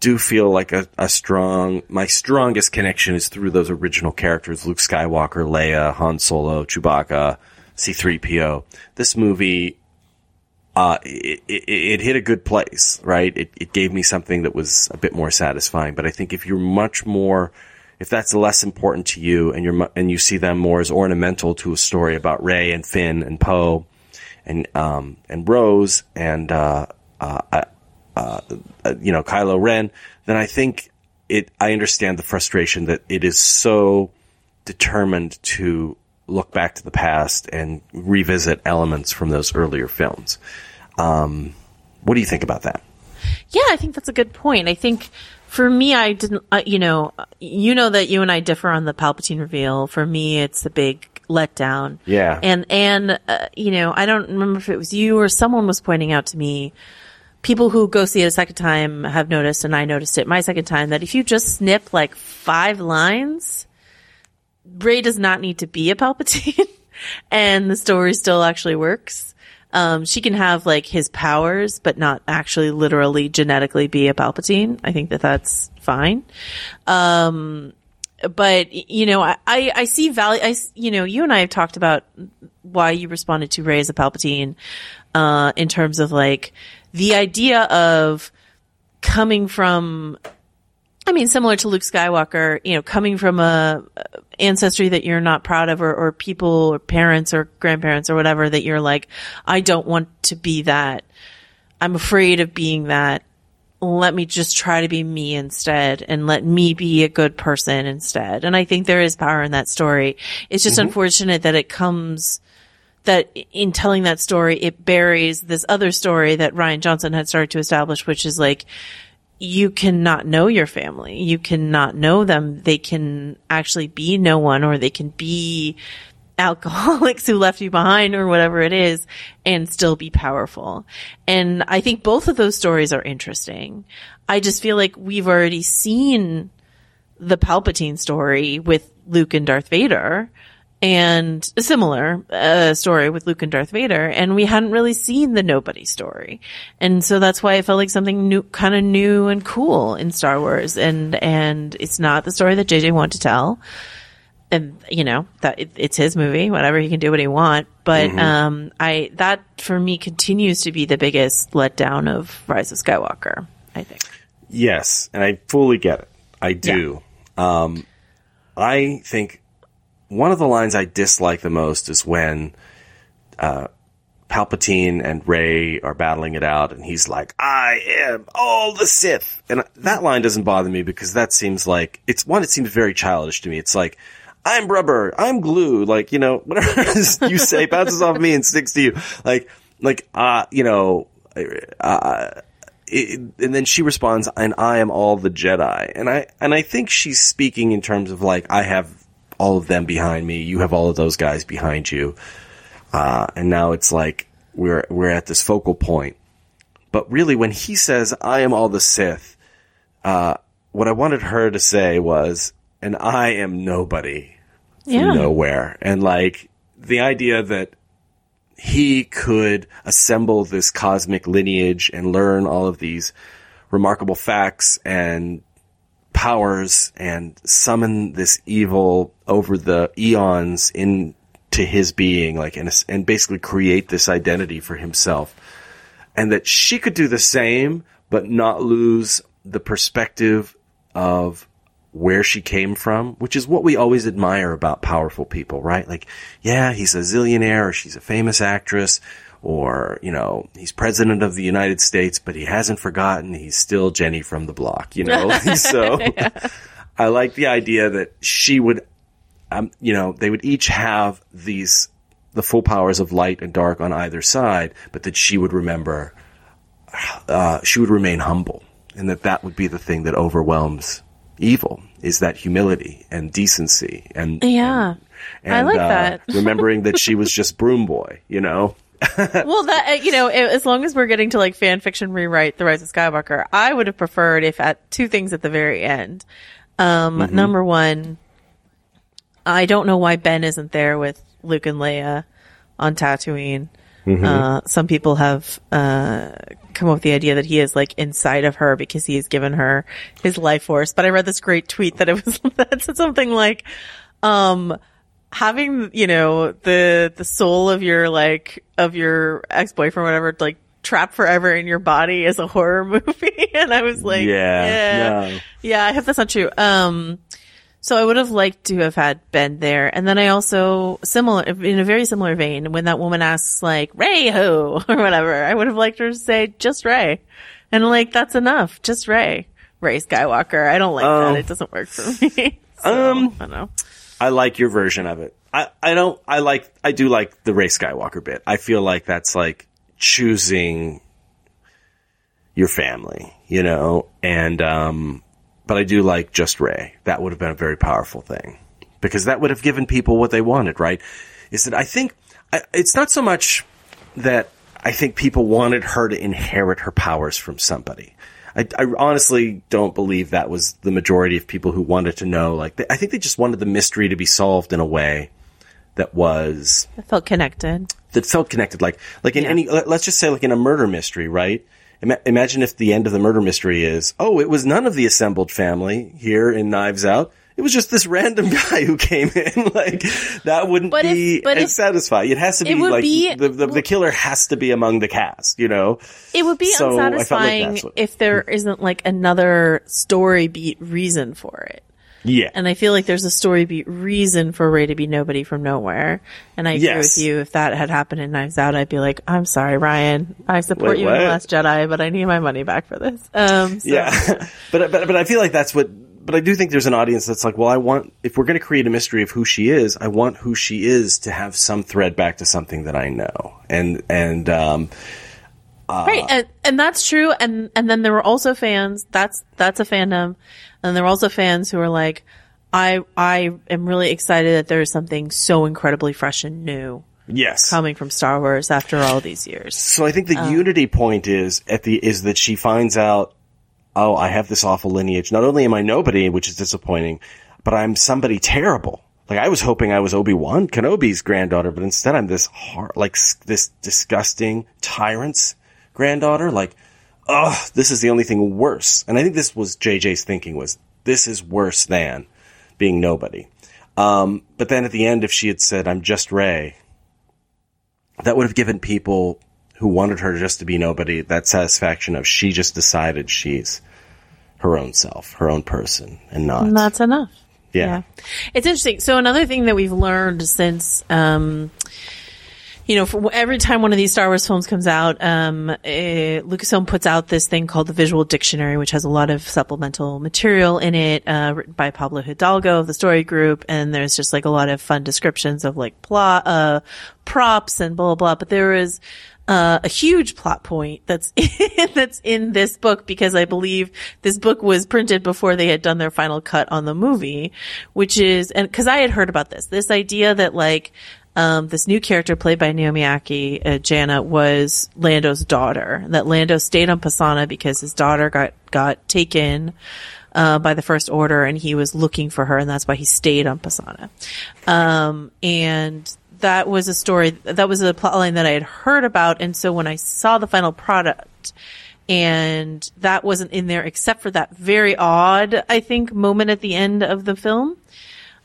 do feel like a, a strong my strongest connection is through those original characters Luke Skywalker, Leia, Han Solo, Chewbacca, C3PO. This movie uh, it, it, it hit a good place, right? It, it gave me something that was a bit more satisfying. But I think if you're much more, if that's less important to you, and you're and you see them more as ornamental to a story about Rey and Finn and Poe, and um and Rose and uh uh, uh, uh you know Kylo Ren, then I think it. I understand the frustration that it is so determined to look back to the past and revisit elements from those earlier films. Um, what do you think about that? Yeah, I think that's a good point. I think for me, I didn't, uh, you know, you know that you and I differ on the Palpatine reveal. For me, it's a big letdown. Yeah. And, and, uh, you know, I don't remember if it was you or someone was pointing out to me, people who go see it a second time have noticed, and I noticed it my second time, that if you just snip like five lines, Rey does not need to be a Palpatine [LAUGHS] and the story still actually works. Um, she can have like his powers, but not actually literally genetically be a Palpatine. I think that that's fine. Um, but you know, I, I, I see value. I, you know, you and I have talked about why you responded to Rey as a Palpatine, uh, in terms of like the idea of coming from I mean, similar to Luke Skywalker, you know, coming from a ancestry that you're not proud of or, or people or parents or grandparents or whatever that you're like, I don't want to be that. I'm afraid of being that. Let me just try to be me instead and let me be a good person instead. And I think there is power in that story. It's just Mm-hmm. unfortunate that it comes that in telling that story, it buries this other story that Rian Johnson had started to establish, which is like, you cannot know your family. You cannot know them. They can actually be no one or they can be [LAUGHS] alcoholics who left you behind or whatever it is and still be powerful. And I think both of those stories are interesting. I just feel like we've already seen the Palpatine story with Luke and Darth Vader and a similar uh, story with Luke and Darth Vader, and we hadn't really seen the nobody story, and so that's why it felt like something new, kind of new and cool in Star Wars, and and it's not the story that JJ wanted to tell, and you know that it, it's his movie, whatever he can do what he want, but um, I that for me continues to be the biggest letdown of Rise of Skywalker, I think. Yes, and I fully get it. I do. Um, I think one of the lines I dislike the most is when uh, Palpatine and Rey are battling it out, and he's like, "I am all the Sith," and that line doesn't bother me because that seems like it's one. It seems very childish to me. It's like. I'm rubber. I'm glue. Like, you know, [LAUGHS] whatever you say bounces off me and sticks to you. Like, like, uh, you know, uh, it, and then she responds, "And I am all the Jedi." And I and I think she's speaking in terms of like, I have all of them behind me. You have all of those guys behind you. Uh, and now it's like we're we're at this focal point. But really, when he says, "I am all the Sith," uh, what I wanted her to say was, "And I am nobody from Yeah. nowhere." And like the idea that he could assemble this cosmic lineage and learn all of these remarkable facts and powers and summon this evil over the eons into his being, like, and, and basically create this identity for himself. And that she could do the same, but not lose the perspective of where she came from, which is what we always admire about powerful people, right? Like, yeah, he's a zillionaire or she's a famous actress or, you know, he's president of the United States, but he hasn't forgotten he's still Jenny from the block, you know? [LAUGHS] [LAUGHS] so I like the idea that she would, um, you know, they would each have these, the full powers of light and dark on either side, but that she would remember, uh, she would remain humble and that that would be the thing that overwhelms evil is that humility and decency and Yeah. and, I like uh, that. [LAUGHS] remembering that she was just broom boy, you know. [LAUGHS] well, that uh, you know, as long as we're getting to like fan fiction rewrite the Rise of Skywalker, I would have preferred if at two things at the very end. Um, Mm-hmm. number one, I don't know why Ben isn't there with Luke and Leia on Tatooine. Mm-hmm. Uh, some people have uh, come up with the idea that he is like inside of her because he has given her his life force. But I read this great tweet that it was [LAUGHS] that said something like, um, having you know the the soul of your like of your ex boyfriend whatever like trapped forever in your body is a horror [LAUGHS] movie, and I was like, Yeah, yeah, no. yeah. I hope that's not true. Um, so I would have liked to have had Ben there. And then I also, similar, in a very similar vein, when that woman asks like, Rey who? [LAUGHS] Or whatever, I would have liked her to say, just Rey. And like, that's enough. Just Rey. Rey Skywalker. I don't like Um, that. It doesn't work for me. [LAUGHS] So, um, I don't know. I like your version of it. I, I don't, I like, I do like the Rey Skywalker bit. I feel like that's like choosing your family, you know, and, um, but I do like just Rey. That would have been a very powerful thing because that would have given people what they wanted, right? Is that I think I, it's not so much that I think people wanted her to inherit her powers from somebody. I, I honestly don't believe that was the majority of people who wanted to know. Like, they, I think they just wanted the mystery to be solved in a way that was I felt connected. that felt connected. Like, like in any, let- let's just say, like in a murder mystery, right? Ima- imagine if the end of the murder mystery is, oh, it was none of the assembled family here in Knives Out. It was just this random [LAUGHS] guy who came in. [LAUGHS] like that wouldn't But if- be but as if- satisfying. It has to it be would like be- the, the the killer has to be among the cast. You know, It would be So felt like unsatisfying what- if there isn't like another story beat reason for it. yeah. And I feel like there's a story beat reason for Rey to be nobody from nowhere. And I agree Yes. with you. If that had happened in Knives Out, I'd be like, I'm sorry, Rian. I support Wait, you in? The Last Jedi, but I need my money back for this. Um, so- Yeah, [LAUGHS] but but but I feel like that's what. But I do think there's an audience that's like, well, I want if we're going to create a mystery of who she is, I want who she is to have some thread back to something that I know, and and um, right. And, and that's true. And, and then there were also fans. That's, that's a fandom. And there were also fans who were like, I, I am really excited that there is something so incredibly fresh and new yes, coming from Star Wars after all these years. So I think the unity point is at the is that she finds out, oh, I have this awful lineage. Not only am I nobody, which is disappointing, but I'm somebody terrible. Like I was hoping I was Obi Wan Kenobi's granddaughter, but instead I'm this hard, like this disgusting tyrant's granddaughter. Like, ugh, this is the only thing worse. And I think this was JJ's thinking was this is worse than being nobody. Um, but then at the end, if she had said, I'm just Rey, that would have given people who wanted her just to be nobody that satisfaction of she just decided she's her own self, her own person, and not. And that's enough. yeah. It's interesting. So another thing that we've learned since, um, you know, for every time one of these Star Wars films comes out, um, uh, Lucasfilm puts out this thing called the Visual Dictionary, which has a lot of supplemental material in it, uh, written by Pablo Hidalgo of the Story Group, and there's just like a lot of fun descriptions of like plot, uh, props and blah blah blah. But there is uh, a huge plot point that's [LAUGHS] in, that's in this book because I believe this book was printed before they had done their final cut on the movie, which is and because I had heard about this, this idea that like um, this new character played by Naomi Ackie, uh, Jannah, was Lando's daughter. That Lando stayed on Pasaana because his daughter got got taken uh, by the First Order, and he was looking for her, and that's why he stayed on Pasaana. Um, and that was a story that was a plotline that I had heard about, and so when I saw the final product. And that wasn't in there except for that very odd, I think, moment at the end of the film.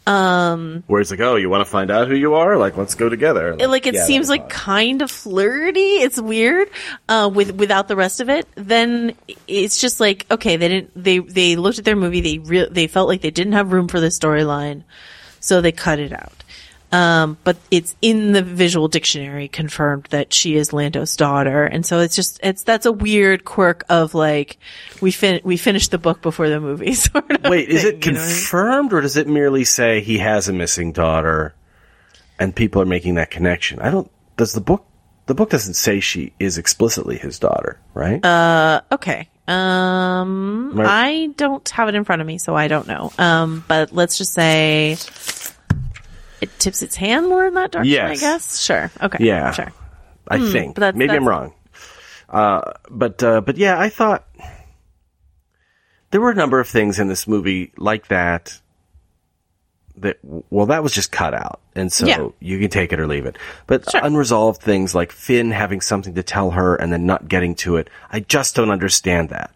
Um, Where it's like, oh, you want to find out who you are? Like, let's go together. it, like it yeah, seems like kind of flirty. It's weird uh, with without the rest of it. Then it's just like okay, they didn't they they looked at their movie. They re- they felt like they didn't have room for this storyline, so they cut it out. Um, but it's in the visual dictionary confirmed that she is Lando's daughter, and so it's just it's that's a weird quirk of like we fin we finished the book before the movie. [LAUGHS] Sort of. Wait, is it what I mean? confirmed or does it merely say he has a missing daughter and people are making that connection? I don't, does the book, the book doesn't say she is explicitly his daughter, right? Uh, okay. Um, Right. I don't have it in front of me, so I don't know. Um, but let's just say it tips its hand more in that direction. I guess. Sure. Okay. Yeah. Sure. I Hmm, think. but that's- Maybe I'm wrong. Uh, but, uh, but yeah, I thought there were a number of things in this movie like that that, well, that was just cut out. And so Yeah. you can take it or leave it. But unresolved things like Finn having something to tell her and then not getting to it, I just don't understand that.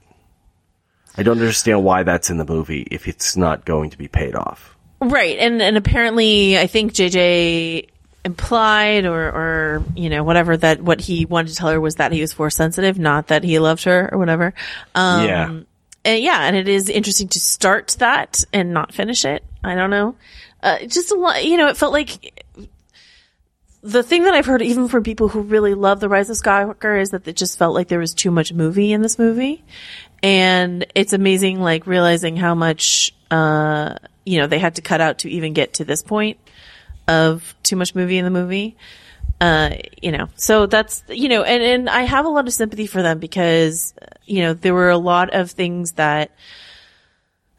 I don't understand why that's in the movie if it's not going to be paid off. Right. And and apparently, I think JJ implied or or you know whatever that what he wanted to tell her was that he was force sensitive, not that he loved her or whatever. Um, Yeah. And yeah, and it is interesting to start that and not finish it. I don't know. Uh, just a lot, you know, it felt like the thing that I've heard even from people who really love The Rise of Skywalker is that it just felt like there was too much movie in this movie. And it's amazing, like realizing how much, uh, you know, they had to cut out to even get to this point of too much movie in the movie. Uh, you know, so that's, you know, and, and I have a lot of sympathy for them because, you know, there were a lot of things that,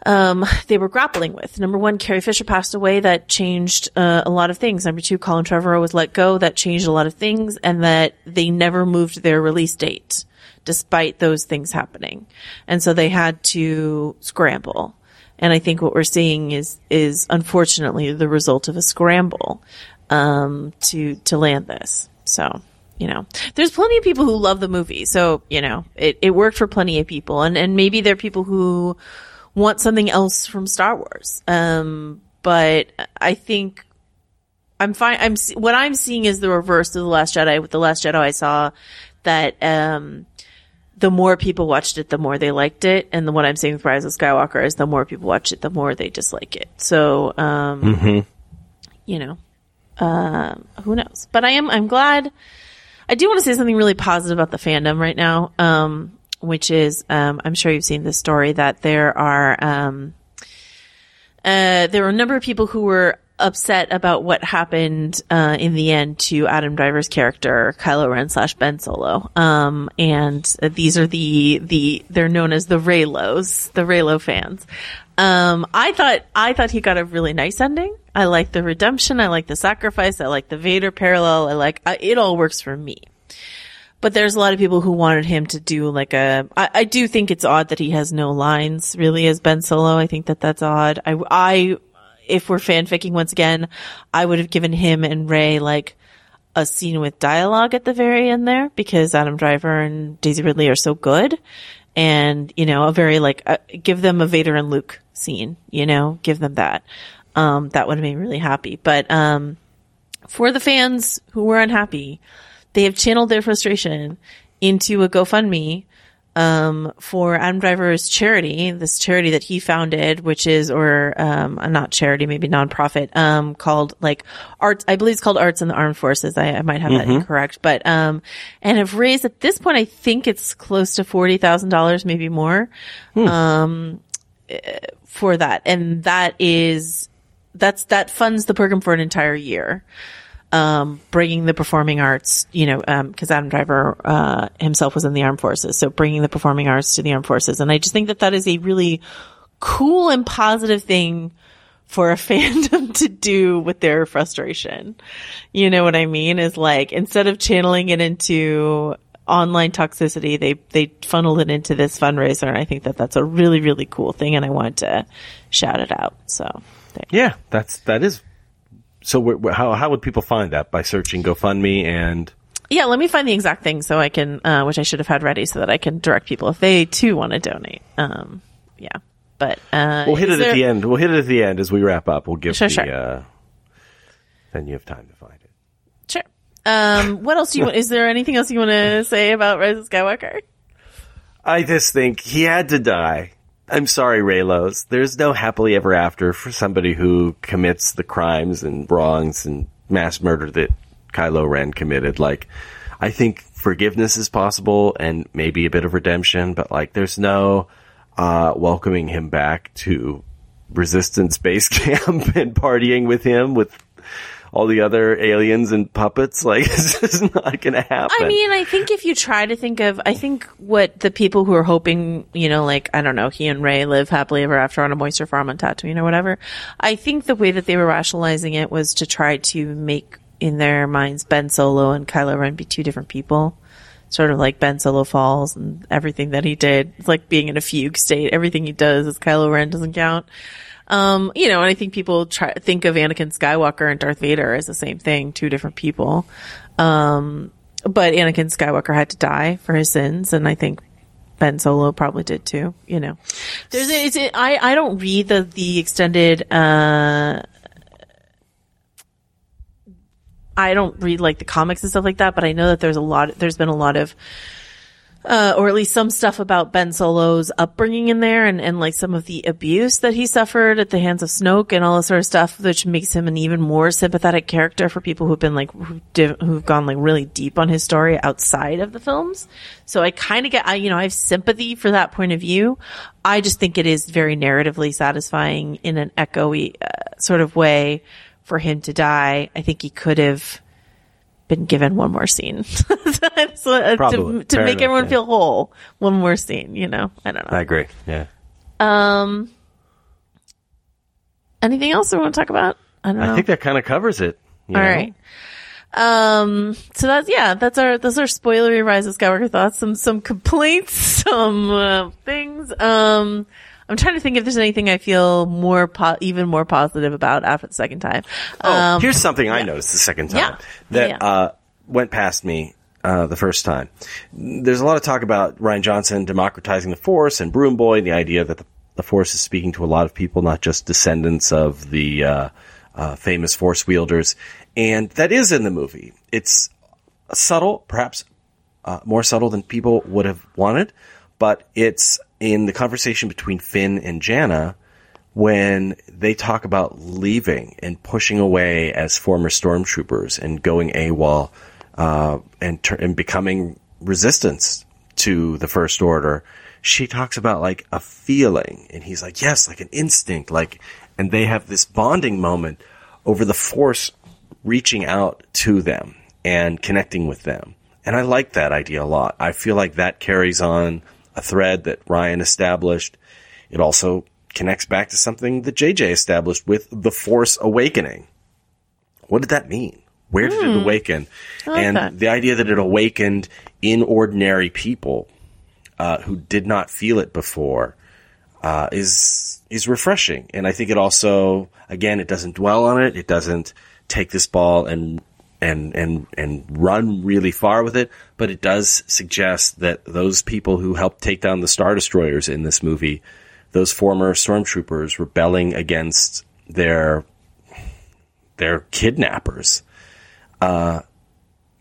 um, they were grappling with. Number one, Carrie Fisher passed away. That changed uh, a lot of things. Number two, Colin Trevorrow was let go. That changed a lot of things, and that they never moved their release date despite those things happening, and so they had to scramble. And I think what we're seeing is is unfortunately the result of a scramble um, to to land this. So you know, there's plenty of people who love the movie. So you know, it it worked for plenty of people, and and maybe there are people who want something else from Star Wars. Um, but I think I'm fine. I'm what I'm seeing is the reverse of the Last Jedi. With the Last Jedi, I saw that um, the more people watched it, the more they liked it, and the, what I'm seeing with Rise of Skywalker is the more people watch it, the more they dislike it. So, um, Mm-hmm. you know, um, who knows? But I am. I'm glad. I do want to say something really positive about the fandom right now, um, which is um, I'm sure you've seen this story that there are um, uh, there were a number of people who were upset about what happened uh, in the end to Adam Driver's character Kylo Ren slash Ben Solo. Um, and these are the the they're known as the Reylos, the Reylo fans. Um, I thought I thought he got a really nice ending. I like the redemption. I like the sacrifice. I like the Vader parallel. I like I, it all works for me. But there's a lot of people who wanted him to do like a. I, I do think it's odd that he has no lines really as Ben Solo. I think that that's odd. I, I, if we're fanficking once again, I would have given him and Rey like a scene with dialogue at the very end there because Adam Driver and Daisy Ridley are so good. And, you know, a very like, uh, give them a Vader and Luke scene, you know, give them that. Um, that would have made me really happy. But, um, for the fans who were unhappy, they have channeled their frustration into a GoFundMe um, for Adam Driver's charity, this charity that he founded, which is, or um, not charity, maybe nonprofit, um, called like Arts. I believe it's called Arts in the Armed Forces. I, I might have that Mhm. incorrect, but um, and have raised at this point, I think it's close to forty thousand dollars, maybe more, um, eh, for that, and that is that's that funds the program for an entire year um, bringing the performing arts, you know, um, cause Adam Driver, uh, himself was in the armed forces. So bringing the performing arts to the armed forces. And I just think that that is a really cool and positive thing for a [LAUGHS] fandom to do with their frustration. You know what I mean? Is like, instead of channeling it into online toxicity, they, they funneled it into this fundraiser. And I think that that's a really, really cool thing. And I wanted to shout it out. So Yeah, that's that is. So how how would people find that by searching GoFundMe and Yeah, let me find the exact thing so I can, uh, which I should have had ready so that I can direct people if they too want to donate. Um, yeah, but, uh, we'll hit it at the end. We'll hit it at the end as we wrap up. We'll give Sure, the. sure. Uh, then you have time to find it. Sure. Um, what else do you want? Is there anything else you want to say about Rise of Skywalker? I just think he had to die. I'm sorry, Reylos. There's no happily ever after for somebody who commits the crimes and wrongs and mass murder that Kylo Ren committed. Like, I think forgiveness is possible and maybe a bit of redemption, but like, there's no uh, welcoming him back to Resistance base [LAUGHS] camp and partying with him with all the other aliens and puppets. Like, [LAUGHS] it's just not going to happen. I mean, I think if you try to think of, I think what the people who are hoping, you know, like, I don't know, he and Rey live happily ever after on a moisture farm on Tatooine or whatever. I think the way that they were rationalizing it was to try to make in their minds Ben Solo and Kylo Ren be two different people. Sort of like Ben Solo falls and everything that he did. It's like being in a fugue state. Everything he does as Kylo Ren doesn't count. Um, you know, and I think people try think of Anakin Skywalker and Darth Vader as the same thing, two different people. Um, but Anakin Skywalker had to die for his sins, and I think Ben Solo probably did too. You know, there's a, it's a, I I don't read the the extended. Uh, I don't read like the comics and stuff like that, but I know that there's a lot. There's been a lot of uh, or at least some stuff about Ben Solo's upbringing in there and, and like some of the abuse that he suffered at the hands of Snoke and all this sort of stuff, which makes him an even more sympathetic character for people who've been like, who've gone like really deep on his story outside of the films. So I kind of get, I, you know, I have sympathy for that point of view. I just think it is very narratively satisfying in an echoey uh, sort of way for him to die. I think he could have been given one more scene [LAUGHS] so, uh, to, to make enough, everyone yeah. feel whole. One more scene, you know. I don't know. I agree. Yeah. Um, anything else we want to talk about? I don't know. I think that kind of covers it. you All know? right. Um, so that's, yeah, that's our, those are spoilery Rise of Skywalker thoughts, some, some complaints, [LAUGHS] some, uh, things. Um, I'm trying to think if there's anything I feel more, po- even more positive about after the second time. Oh, Um, here's something I noticed the second time Yeah. that Yeah. uh, went past me uh, the first time. There's a lot of talk about Rian Johnson democratizing the Force and Broom Boy, and the idea that the the Force is speaking to a lot of people, not just descendants of the uh, uh, famous Force wielders, and that is in the movie. It's subtle, perhaps uh, more subtle than people would have wanted, but it's in the conversation between Finn and Jannah when they talk about leaving and pushing away as former stormtroopers and going AWOL uh, and, ter- and becoming resistance to the First Order. She talks about like a feeling, and he's like, yes, like an instinct, like, and they have this bonding moment over the Force reaching out to them and connecting with them. And I like that idea a lot. I feel like that carries on a thread that Rian established. It also connects back to something that JJ established with the Force Awakening. What did that mean? Where did it Hmm. awaken? Like and that. the idea that it awakened in ordinary people uh, who did not feel it before uh, is is refreshing. And I think it also, again, it doesn't dwell on it. It doesn't take this ball and and and and run really far with it, but it does suggest that those people who helped take down the star destroyers in this movie, those former stormtroopers rebelling against their their kidnappers, uh,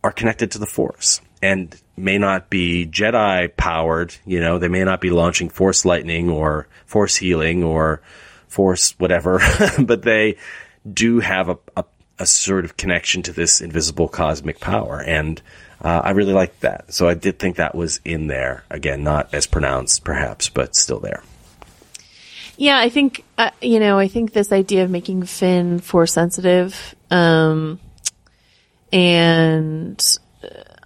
are connected to the Force and may not be Jedi powered. You know, they may not be launching Force lightning or Force healing or Force whatever, [LAUGHS] but they do have a, a, a sort of connection to this invisible cosmic power. And uh, I really liked that. So I did think that was in there. Again, not as pronounced perhaps, but still there. Yeah, I think uh, you know. I think this idea of making Finn force sensitive, um, and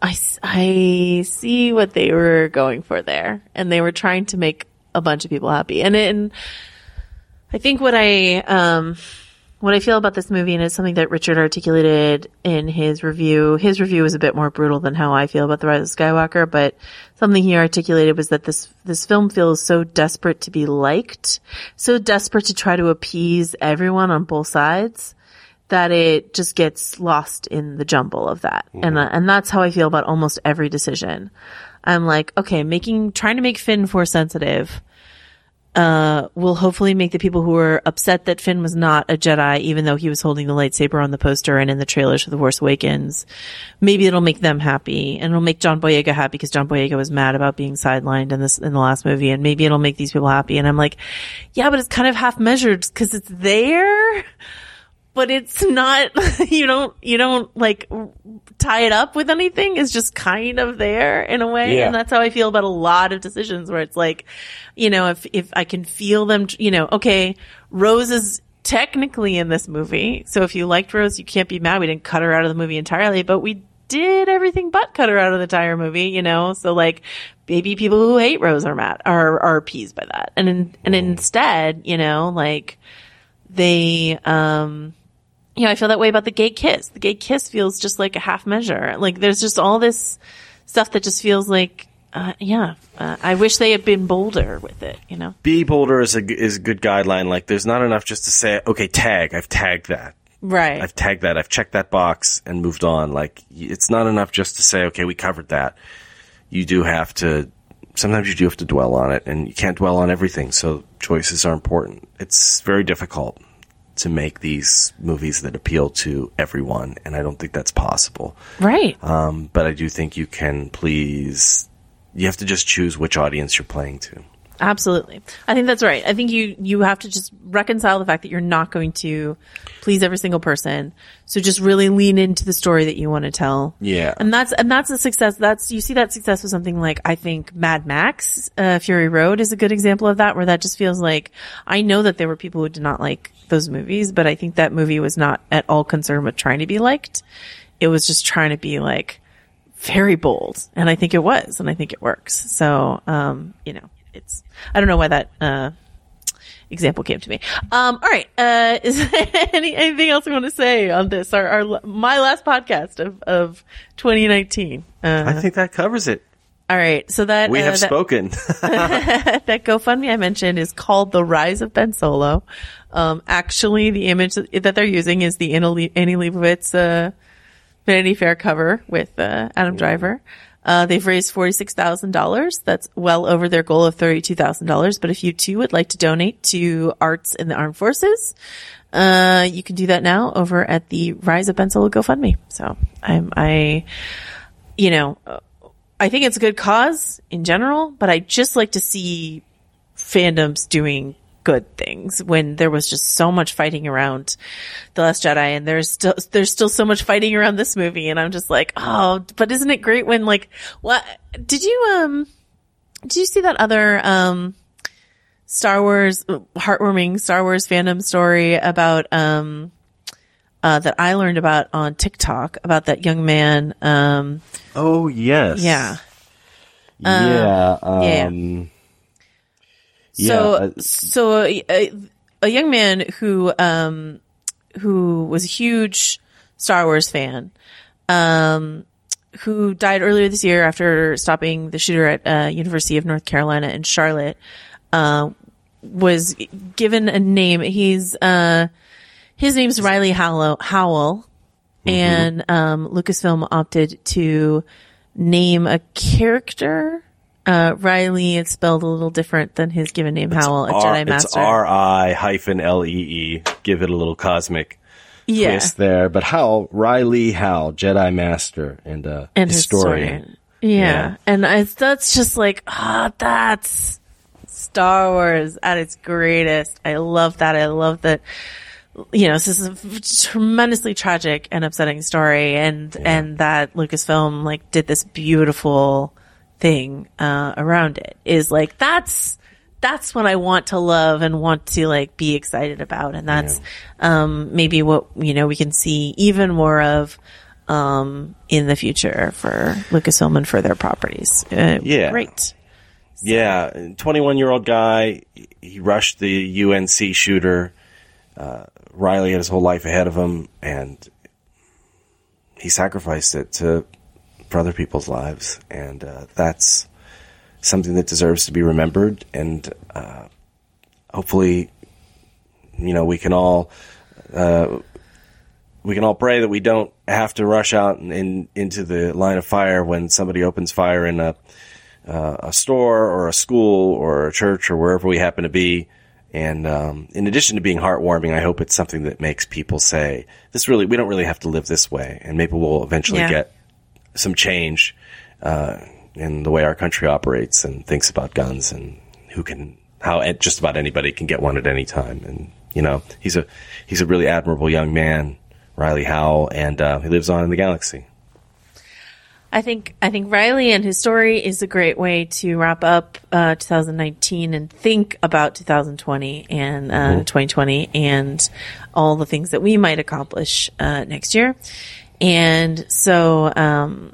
I, I I see what they were going for there, and they were trying to make a bunch of people happy. And and I think what I um what I feel about this movie, and it's something that Richard articulated in his review. His review was a bit more brutal than how I feel about the Rise of Skywalker, but something he articulated was that this this film feels so desperate to be liked, so desperate to try to appease everyone on both sides that it just gets lost in the jumble of that. And uh, and that's how I feel about almost every decision. I'm like, okay, making trying to make Finn force sensitive uh, will hopefully make the people who are upset that Finn was not a Jedi, even though he was holding the lightsaber on the poster and in the trailers for The Force Awakens, maybe it'll make them happy and it'll make John Boyega happy because John Boyega was mad about being sidelined in this, in the last movie and maybe it'll make these people happy. And I'm like, yeah, but it's kind of half measured because it's there, but it's not, [LAUGHS] you don't, you don't like tie it up with anything. is just kind of there in a way. Yeah. And that's how I feel about a lot of decisions where it's like, you know, if, if I can feel them, you know, okay, Rose is technically in this movie. So if you liked Rose, you can't be mad. We didn't cut her out of the movie entirely, but we did everything but cut her out of the entire movie, you know? So like, maybe people who hate Rose are mad, are, are appeased by that. And, in, and instead, you know, like, they, um, you know, I feel that way about the gay kiss. The gay kiss feels just like a half measure. Like there's just all this stuff that just feels like, uh, yeah, uh, I wish they had been bolder with it, you know? Be bolder is a is a good guideline. Like, there's not enough just to say, okay, tag. I've tagged that. Right. I've tagged that. I've checked that box and moved on. Like, it's not enough just to say, okay, we covered that. You do have to. Sometimes you do have to dwell on it, and you can't dwell on everything. So choices are important. It's very difficult to make these movies that appeal to everyone, and I don't think that's possible. Right. Um, but I do think you can please. You have to just choose which audience you're playing to. Absolutely. I think that's right. I think you, you have to just reconcile the fact that you're not going to please every single person. So just really lean into the story that you want to tell. Yeah. And that's, and that's a success. That's, you see that success with something like, I think Mad Max, uh, Fury Road is a good example of that, where that just feels like, I know that there were people who did not like those movies, but I think that movie was not at all concerned with trying to be liked. It was just trying to be like, very bold. And I think it was, and I think it works. So, um, you know, it's, I don't know why that, uh, example came to me. Um, all right. Uh, [LAUGHS] is any, anything else you want to say on this? Our, our, my last podcast of, of 2019. Uh, I think that covers it. All right. So that, We uh, have that- spoken. [LAUGHS] that GoFundMe I mentioned is called The Rise of Ben Solo. Um, actually, the image that they're using is the Annie Le- Annie Leibovitz, uh, Vanity Fair cover with, uh, Adam Driver. Uh, they've raised $46,000. That's well over their goal of $32,000. But if you too would like to donate to arts in the armed forces, uh, you can do that now over at the Rise of Ben Solo GoFundMe. So I'm, I, you know, I think it's a good cause in general, but I just like to see fandoms doing good things when there was just so much fighting around the last jedi and there's still there's still so much fighting around this movie and i'm just like oh but isn't it great when like what did you um did you see that other um star wars heartwarming star wars fandom story about um uh, that I learned about on TikTok about that young man. Um, oh yes, yeah, yeah, um, yeah. So, uh, so a, a, a young man who, um, who was a huge Star Wars fan, um, who died earlier this year after stopping the shooter at uh, University of North Carolina in Charlotte, uh, was given a name. He's uh, his name's Riley Howell, Howell and um, Lucasfilm opted to name a character. Uh, Riley, it's spelled a little different than his given name, Howell, a R- Jedi It's Master. R I hyphen L E E. Give it a little cosmic Yeah. twist there. But Hal, Riley Hal, Jedi Master and uh, and historian. Yeah. Yeah. And I, that's just like, ah, that's Star Wars at its greatest. I love that. I love that, you know, this is a tremendously tragic and upsetting story and, and that Lucasfilm like did this beautiful thing, uh, around it is like, that's, that's what I want to love and want to like be excited about. And that's, um, maybe what, you know, we can see even more of, um, in the future for Lucasfilm and for their properties. Uh, Yeah. Great. Yeah, 21 year old guy. He rushed the UNC shooter. Uh, Riley had his whole life ahead of him, and he sacrificed it to for other people's lives, and uh, that's something that deserves to be remembered. And uh, hopefully, you know, we can all uh, we can all pray that we don't have to rush out in, in, into the line of fire when somebody opens fire in a uh, a store or a school or a church or wherever we happen to be. And um, in addition to being heartwarming, I hope it's something that makes people say, "This really, we don't really have to live this way," and maybe we'll eventually Yeah. get some change uh, in the way our country operates and thinks about guns and who can, how just about anybody can get one at any time. And you know, he's a he's a really admirable young man, Riley Howell, and uh, he lives on in the galaxy. I think I think Riley and his story is a great way to wrap up uh, 2019 and think about 2020 and uh, Mhm. 2020 and all the things that we might accomplish uh, next year. And so, um,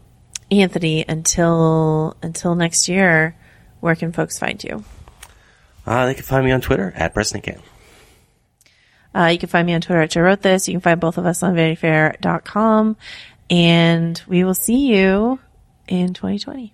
Anthony, until until next year, where can folks find you? Uh, they can find me on Twitter at Cam. Uh, you can find me on Twitter at Joe Wrote This. You can find both of us on VanityFair.com. And we will see you in 2020.